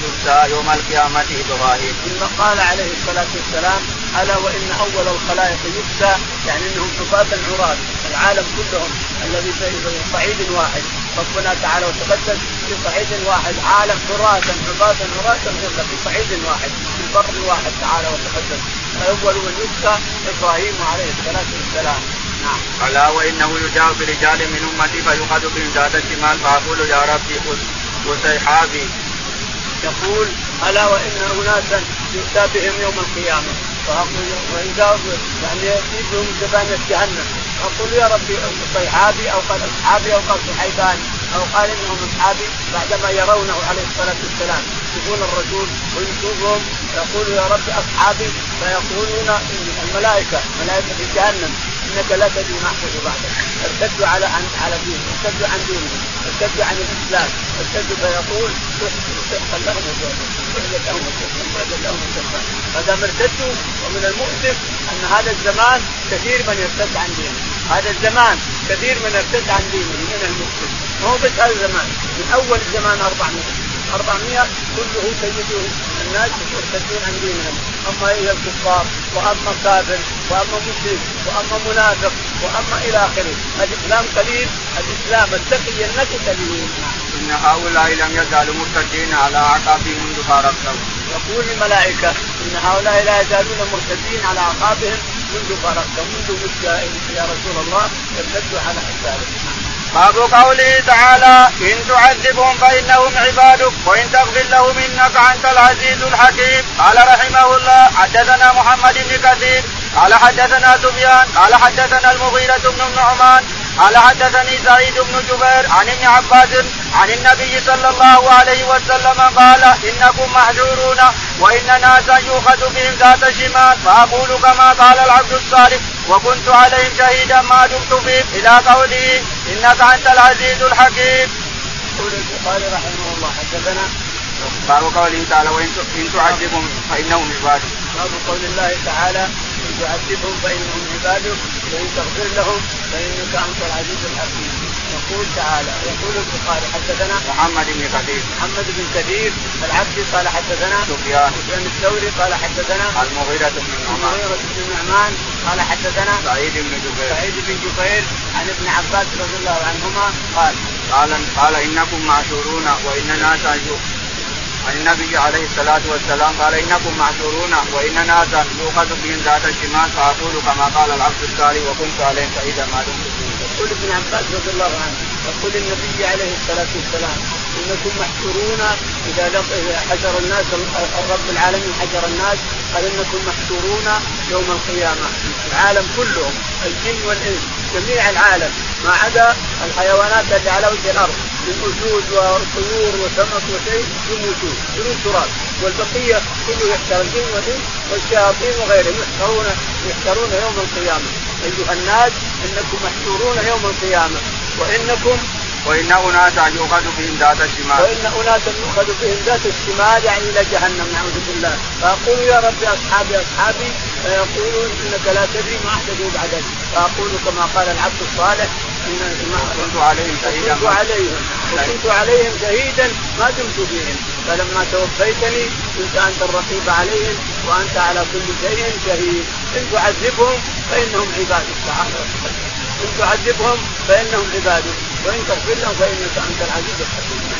يوم القيامة إبراهيم. ثم قال عليه الصلاة والسلام ألا وإن أول الخلائق يكسى يعني إنهم حفاة عراة العالم كلهم الذي في صعيد واحد. ربنا تعالى وتقدس في صعيد واحد عالم حراة حفاة عراة غرة في صعيد واحد في بر واحد تعالى وتقدس اول من يكسى إبراهيم عليه الصلاة والسلام. نعم. ألا وإنه يجاء برجال من أمتي فيؤخذ بهم ذات الشمال فأقول يا ربي وسيحابي يقول ألا وإن أناسا يؤتى بهم يوم القيامة. فأقول واذا يعني ياتي بهم زبانه جهنم أقول يا ربي صيحابي أو قال اصحابي أو قال صحيبان أو قال إنهم اصحابي بعدما يرونه عليه الصلاة والسلام. يشوفون الرسول ويشوفهم يقول يا رب اصحابي فيقولون الملائكة ملائكة في جهنم إنك لا تدري ما احدث بعدك. ارتدوا على عن على دينك ارتدوا عن دينك ارتدوا عن الإسلام ارتدوا فيقول سحقا لهم لهم لهم ما دام ارتدوا ومن المؤسف أن هذا الزمان كثير من يرتد عن دينه. هذا الزمان كثير من ارتد عن دينه من المسلم ما هو بس هذا الزمان. من أول الزمان 400 400 كله سيد الناس يرتدون عن دينهم. أما إلى الكفار وأما كافر وأما مشرك وأما منافق وأما إلى آخره. الإسلام قليل الإسلام التقي النقي قليل. إن هؤلاء لم يزالوا مرتدين على أعقابهم منذ فارقتهم يقول الملائكة إن هؤلاء لا يزالون مرتدين على أعقابهم منذ فارقتهم منذ يا رسول الله ارتدوا على حسابهم. باب قوله تعالى إن تعذبهم فإنهم عبادك وإن تغفر لهم إنك أنت العزيز الحكيم. قال رحمه الله حدثنا محمد بن كثير قال حدثنا سفيان قال حدثنا المغيرة بن النعمان قال حدثني سعيد بن جبير عن ابن عباس عن النبي صلى الله عليه وسلم قال إنكم محجورون وإن ناسا يؤخذ بهم ذات الشمال فأقول كما قال العبد الصالح وكنت عليهم شهيدا ما دمت فيهم إلى قوله إنك أنت العزيز الحكيم. يقول البخاري رحمه الله حدثنا باب قوله تعالى وإن تعذبهم فإنهم عبادك. باب قول الله تعالى إن تعذبهم فإنهم عبادك وإن تغفر لهم فإنك أنت العزيز الحكيم يقول تعالى يقول البخاري حدثنا محمد بن كثير. محمد بن كثير العبدي قال حدثنا سفيان. سفيان الثوري قال حدثنا المغيرة بن النعمان. المغيرة بن النعمان قال حدثنا سعيد بن جبير. سعيد بن جبير عن ابن عباس رضي الله عنهما قال قال قال إنكم معشورون وإن ناسا عن النبي عليه الصلاة والسلام قال إنكم معذورون وإن ناسا يؤخذ بهم ذات الشمال فأقول كما قال العبد الصالح وكنت عليهم شهيدا ما دمت. يقول ابن عباس رضي الله عنه يقول النبي عليه الصلاة والسلام إنكم محشورون إذا حجر الناس الرب العالمين حجر الناس قال إنكم محشورون يوم القيامة. العالم كلهم الجن والإنس جميع العالم ما عدا الحيوانات التي على وجه الأرض من اسود وطيور وسمك وشيء يموتون بدون تراب. والبقية كله يحشر الجن والإنس والشياطين وغيرهم يحشرون يحشرون يوم القيامة. أيها الناس إنكم محشورون يوم القيامة. وانكم وإن اناسا يؤخذ بهم ذات الشمال. وإن اناسا يؤخذ بهم ذات الشمال يعني إلى جهنم نعوذ بالله. فأقول يا ربي أصحابي أصحابي فيقولون إنك لا تدري ما احدثوا بعدك فأقول كما قال العبد الصالح إن كنت عليهم شهيدا. كنت عليهم. وكنت عليهم شهيدا ما دمت فيهم. فلما توفيتني كنت أنت الرقيب عليهم وأنت على كل شيء شهيد. إن تعذبهم فإنهم عبادك. تعالى إن تعذبهم فإنهم عبادك. وإن تغفر لهم فإنك أنت العزيز الحكيم.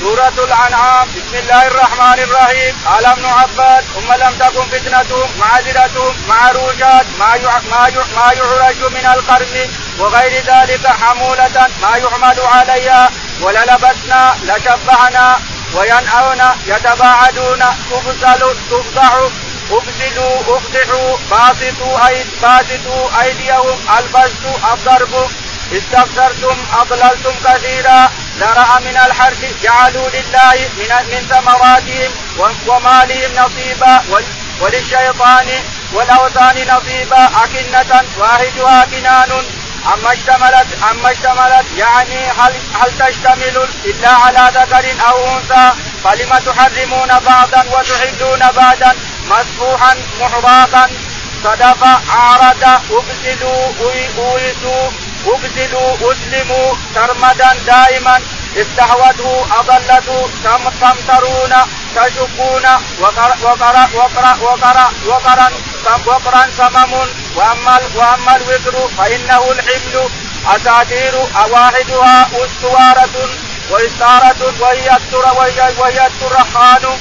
سورة الأنعام. بسم الله الرحمن الرحيم. قال ابن عباس ثم لم تكن فتنتهم معذرتهم معروجات. ما ما ما يعرج من القرن. وغير ذلك حمولة. ما يحمد عليها وللبسنا لشبعنا وينأون يتباعدون. تبذل تفضح ابذلوا افضحوا باسطوا أيد باسطوا أيديهم. البس الضرب استكثرتم أضللتم كثيرا. زرع من الحرث جعلوا لله من من ثمراتهم ومالهم نصيبا وللشيطان والأوثان نصيبا أكنة واحدها كنان. عما اشتملت عما اشتملت يعني هل هل تشتمل إلا على ذكر أو أنثى؟ فلم تحرمون بعضا وتحلون بعدا مسفوحا محراقا صدق عارض ابسلوا أويسوا. ابسلوا اسلموا سرمدا دائما. استحوته اضلته تمترون تشكون وقرا وقرا وقرا وقرا وقرا وقرا وأما وأما الوتر فإنه الحمل أساطير واحدها اسوارة وإستارة وهي التر وهي, وهي الترخان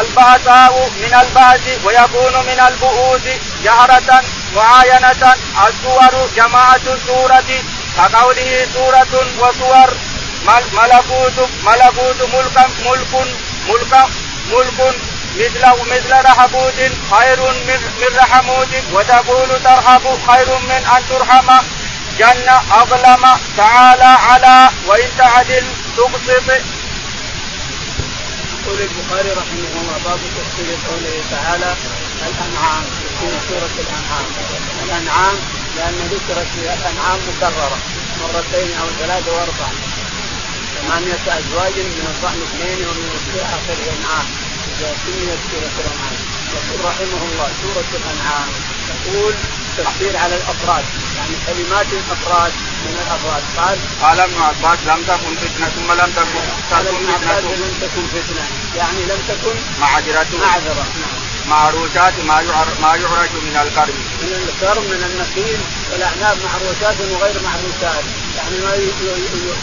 البأساء من البأس ويكون من البؤوس جهرة. معاينة الصور جماعة السورة كقوله سورة وصور ملكوت ملكوت ملك ملك ملك ملك مثل مثل رحبوت خير من رحموت وتقول ترحب خير من أن ترحم. جنة أظلم تعالى على وإن تعدل تقسط يقول البخاري رحمه الله باب تفسير قوله تعالى الأنعام. في سورة الأنعام. الأنعام لأن ذكرت في الأنعام مكررة مرتين أو ثلاثة وأربعة. ثمانية أزواج من الضأن اثنين ومن آخر الأنعام. إذا سميت سورة الأنعام. يقول رحمه الله سورة الأنعام تقول تفسير على الأفراد. يعني كلمات الأفراد من الأفراد. قال قال ابن عباس لم تكن فتنة ثم لم تكن قال ابن عباس لم تكن فتنة. يعني لم تكن معذرة. معذرة. نعم. معروشات ما ما يعرج من الكرم. من الكرم من النخيل والأعناب معروشات وغير معروشات. يعني ما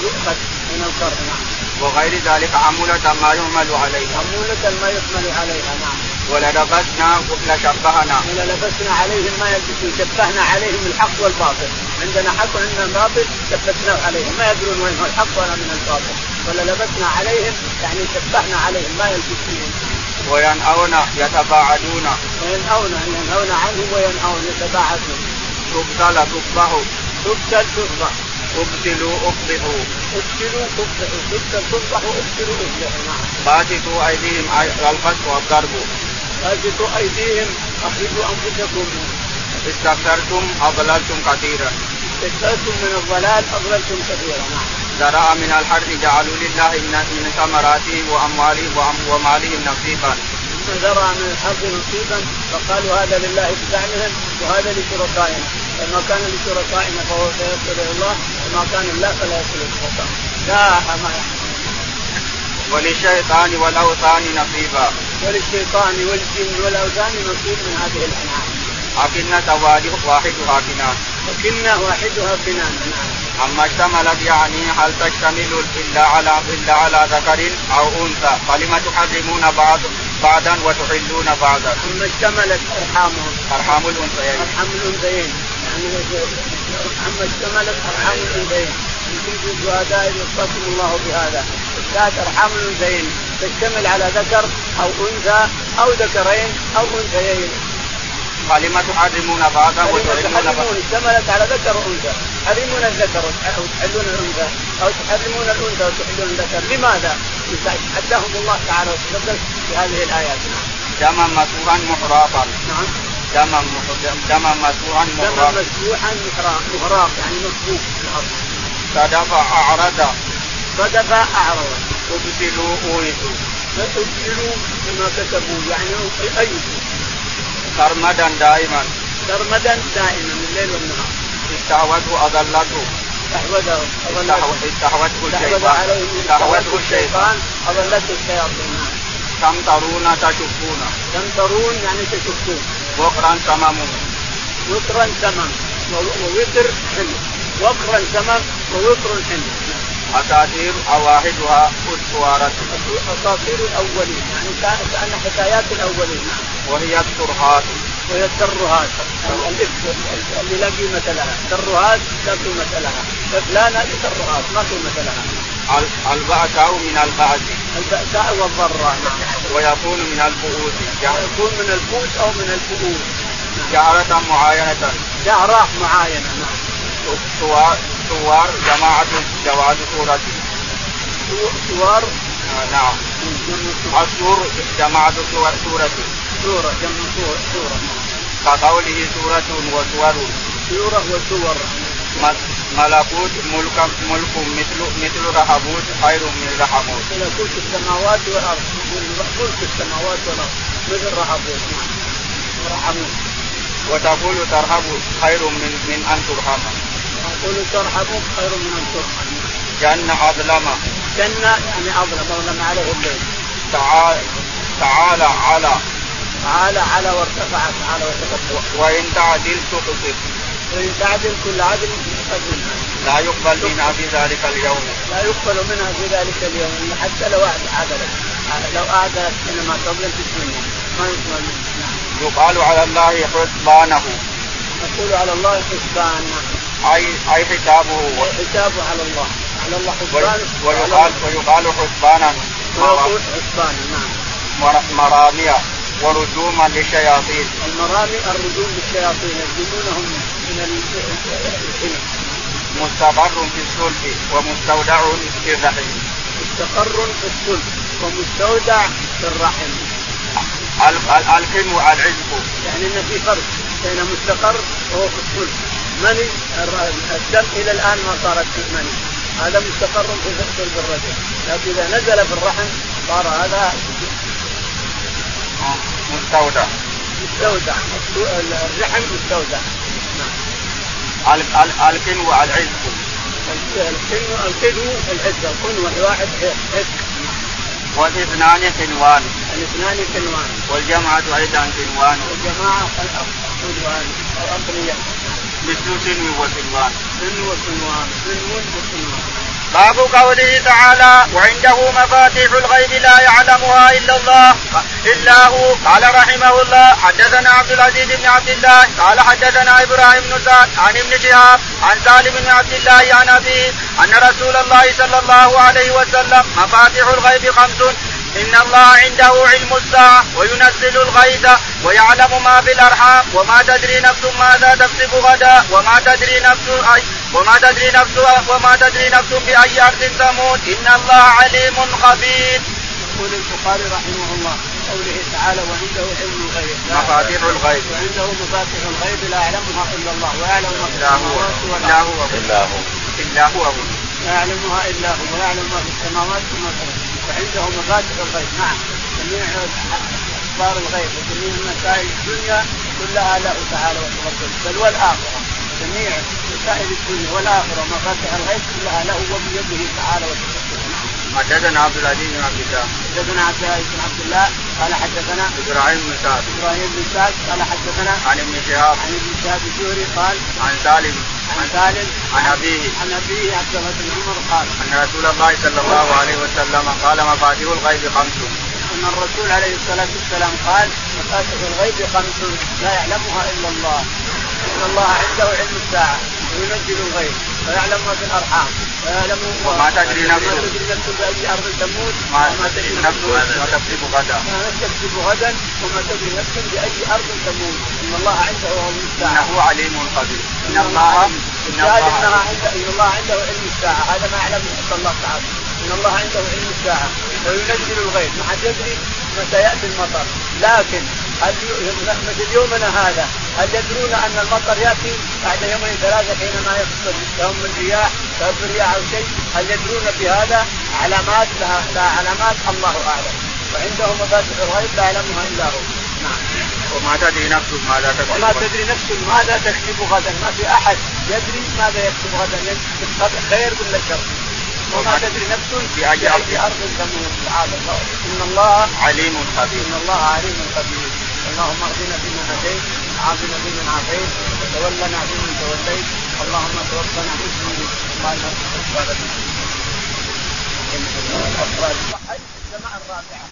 يؤخذ من الكرم نعم. وغير ذلك عمولة ما يعمل عليها. عمولة ما يحمل عليها نعم. وللبسنا لشبهنا وللبسنا عليهم ما يلبسون شبهنا عليهم الحق والباطل. عندنا حق وعندنا باطل شبهناه عليهم. ما يدرون وين هو الحق ولا من الباطل. وللبسنا عليهم يعني شبهنا عليهم ما يلبسون. وينأون يتباعدون. وينهون ينهون عنهم وينهون يتباعدون. تبتل تفضح تبتل تفضح أبتلوا افضحوا أبتلوا افضحوا تبتل تفضح ابتلوا افضحوا نعم. باسطوا أيديهم القسط والضرب. باسطوا أيديهم. أخرجوا أنفسكم. استكثرتم أضللتم كثيرا. استكثرتم من الضلال أضللتم كثيرا. نعم. زرع من الحرث جعلوا لله من ثمراته واموالهم ومالهم نصيبا. من زرع من الحرث نصيبا فقالوا هذا لله بزعمهم وهذا لشركائنا. فما كان لشركائنا فهو سيصل إلى الله وما كان لله فلا يصل الشركاء لا ما وللشيطان والأوثان نصيبا. وللشيطان والجن والأوثان نصيب من هذه الأنعام. أكنة واحدها كنان. أكنة واحدها كنان. نعم. أما اشتملت يعني هل تشتمل إلا على إلا على ذكر أو أنثى؟ فلم تحرمون بعض بعضا وتحلون بعضا. أما اشتملت أرحامهم. أرحام الأنثيين. أرحام الأنثيين. يعني أما اشتملت أرحام الأنثيين. إن كنتم شهداء يوصاكم الله بهذا. كانت أرحام الأنثيين تشتمل على ذكر أو أنثى أو ذكرين أو أنثيين فلم تحرمون بعضا وتحرمون بعضا اشتملت على ذكر وأنثى. تحرمون الذكر أو تحلون الأنثى. أو تحرمون الأنثى وتحلون الذكر. لماذا؟ حداهم الله تعالى وتقدس في هذه الآيات. دما مسوحا محراقا نعم. دما دما مسوحا محراقا دما مسوحا محراق يعني مسبوق في الأرض صدف أعرض. صدف أعرض. ابتلوا اويتوا ابتلوا بما كتبوا يعني ايتوا سرمدا دائما سرمدا دائما الليل والنهار استعوته اضلته استحوذه استحوذه الشيطان استحوذه الشيطان اضلته الشياطين تمطرون تشكون تمطرون يعني تشكون وقرا سمم وقرا سمم ووتر حلو وقرا سمم ووتر حلو أساطير اواحدها اسطوارة أساطير الأولين يعني كان حكايات الأولين. وهي الترهات وهي الترهات اللي لا قيمة لها. الترهات لا قيمة لها. فلانة ترهات ما قيمة لها. البأساء من البأس. البأساء والضراء ويكون من البؤوس. يكون من البؤس أو من البؤوس. جهرة معاينة. جهرة معاينة نعم. سوار سوار جماعة جواز سورة سوار آه نعم. السور جماعة سورة سورة سورة جمع سورة سورة كقوله سورة وسور سورة وسور ملكوت ملك ملك مثل مثل رهبوت خير من رحموت ملكوت السماوات والأرض. ملك السماوات والأرض. مثل رهبوت رحموت وتقول ترهب خير من من أن ترحم تقول ترحب خير من أن ترحم. جنة أظلم جنة يعني أظلم أظلم عليه الليل. تعالى تعالى على. تعالى على وارتفع تعالى وتكبر وإن تعدل تقصد وإن تعدل كل عدل منها لا يقبل منها في ذلك اليوم. لا يقبل منها في ذلك اليوم حتى لو عدلت لو أعدلت حينما تظلم في الدنيا ما يقبل منها. يقال على الله حسبانه. يقول على الله حسبانه. اي حسابه. حسابه على الله. على الله حسبانه. ويقال ويقال حسبانا ويقول حسبانا نعم. مرامية ورجوما للشياطين. المرامي الرجوم للشياطين يرجمونهم من الحين مستقر في الصلب ومستودع في الرحم. مستقر في الصلب ومستودع في الرحم. الحلم والعزق يعني إن في فرق بين مستقر وهو في الصلب. مني الدم إلى الآن ما صارت فيه مني هذا مستقر في الرجل لكن إذا نزل في الرحم صار هذا مستودع. مستودع. الرحم مستودع. نعم. الكن والعز الكن الكن العز. الكن واحد عز. والاثنان كنوان الاثنان كنوان والجمعة أيضا كنوان والجماعة كنوان أو أقنية مثل سن وسنوان سن وسنوان سن وسنوان باب قوله تعالى وعنده مفاتيح الغيب لا يعلمها إلا الله. إلا هو. قال رحمه الله حدثنا عبد العزيز بن عبد الله. قال حدثنا إبراهيم بن سعد عن ابن شهاب عن سالم بن عبد الله عن أبيه أن رسول الله صلى الله عليه وسلم مفاتيح الغيب خمس إن الله عنده علم الساعة وينزل الغيث ويعلم ما في الأرحام وما تدري نفس ماذا تكسب غدا وما تدري نفس أي وما تدري نفس وما تدري نفس بأي أرض تموت. إن الله عليم خبير. يقول البخاري رحمه الله قوله تعالى وعنده علم الغيب. مفاتيح الغيب. وعنده مفاتيح الغيب لا يعلمها إلا الله ويعلم ما في السماوات إلا هو. إلا هو. إلا هو. لا يعلمها إلا هو. ويعلم ما في السماوات وما في الأرض. وعنده مفاتيح الغيب. نعم. جميع أخبار الغيب وجميع مسائل الدنيا كلها له تعالى وتقدم بل والآخرة. جميع مسائل الدنيا والآخرة ومفاتيح الغيب كلها له وبيده تعالى وتقدم حدثنا عبد العزيز بن عبد الله. حدثنا عبد العزيز بن عبد الله. قال حدثنا إبراهيم بن سعد. إبراهيم بن سعد. قال حدثنا عن ابن شهاب. عن ابن شهاب الزهري قال عن سالم. عن سالم عن أبيه. عن أبيه عبد الله بن عمر قال أن رسول الله صلى الله عليه وسلم قال مفاتيح الغيب خمس. أن الرسول عليه الصلاة والسلام قال مفاتيح الغيب خمس لا يعلمها إلا الله. إن الله عنده علم الساعة وينزل الغيب ويعلم ما في الأرحام. وما تدري نفس. ما تدري نفس باي أرض تموت. ما تدري نفس ما تكسب غدا. ما تكسب غدا وما تدري نفس بأي أرض تموت. إن الله عنده علم الساعة. إنه عليم خبير إن الله إن الله عنده إن الله عنده علم الساعة. هذا ما يعلمه إلا الله تعالى. إن الله عنده علم الساعة. وينزل الغيب ما حد يدري متى يأتي المطر. لكن هل مثل يومنا هذا؟ هل يدرون أن المطر يأتي بعد يومين ثلاثة حينما يحصل لهم الرياح تهب الرياح أو شيء؟ هل يدرون بهذا؟ علامات لها, لها علامات الله أعلم. وعنده مفاتيح الغيب لا يعلمها إلا هو. نعم. وما تدري نفس ماذا تكسب وما تدري نفس ماذا تكسب غدا. ما في أحد يدري ماذا يكسب غدا. يكسب خير ولا شر وما تدري نفس بأي أرض تموت تعالى الله. إن الله عليم خبير. إن الله عليم خبير. اللهم اهدنا فيمن هديت وعافنا فيمن عافيت وتولنا فيمن توليت. اللهم توفنا مسلمين اللهم اغفر لنا الرابعه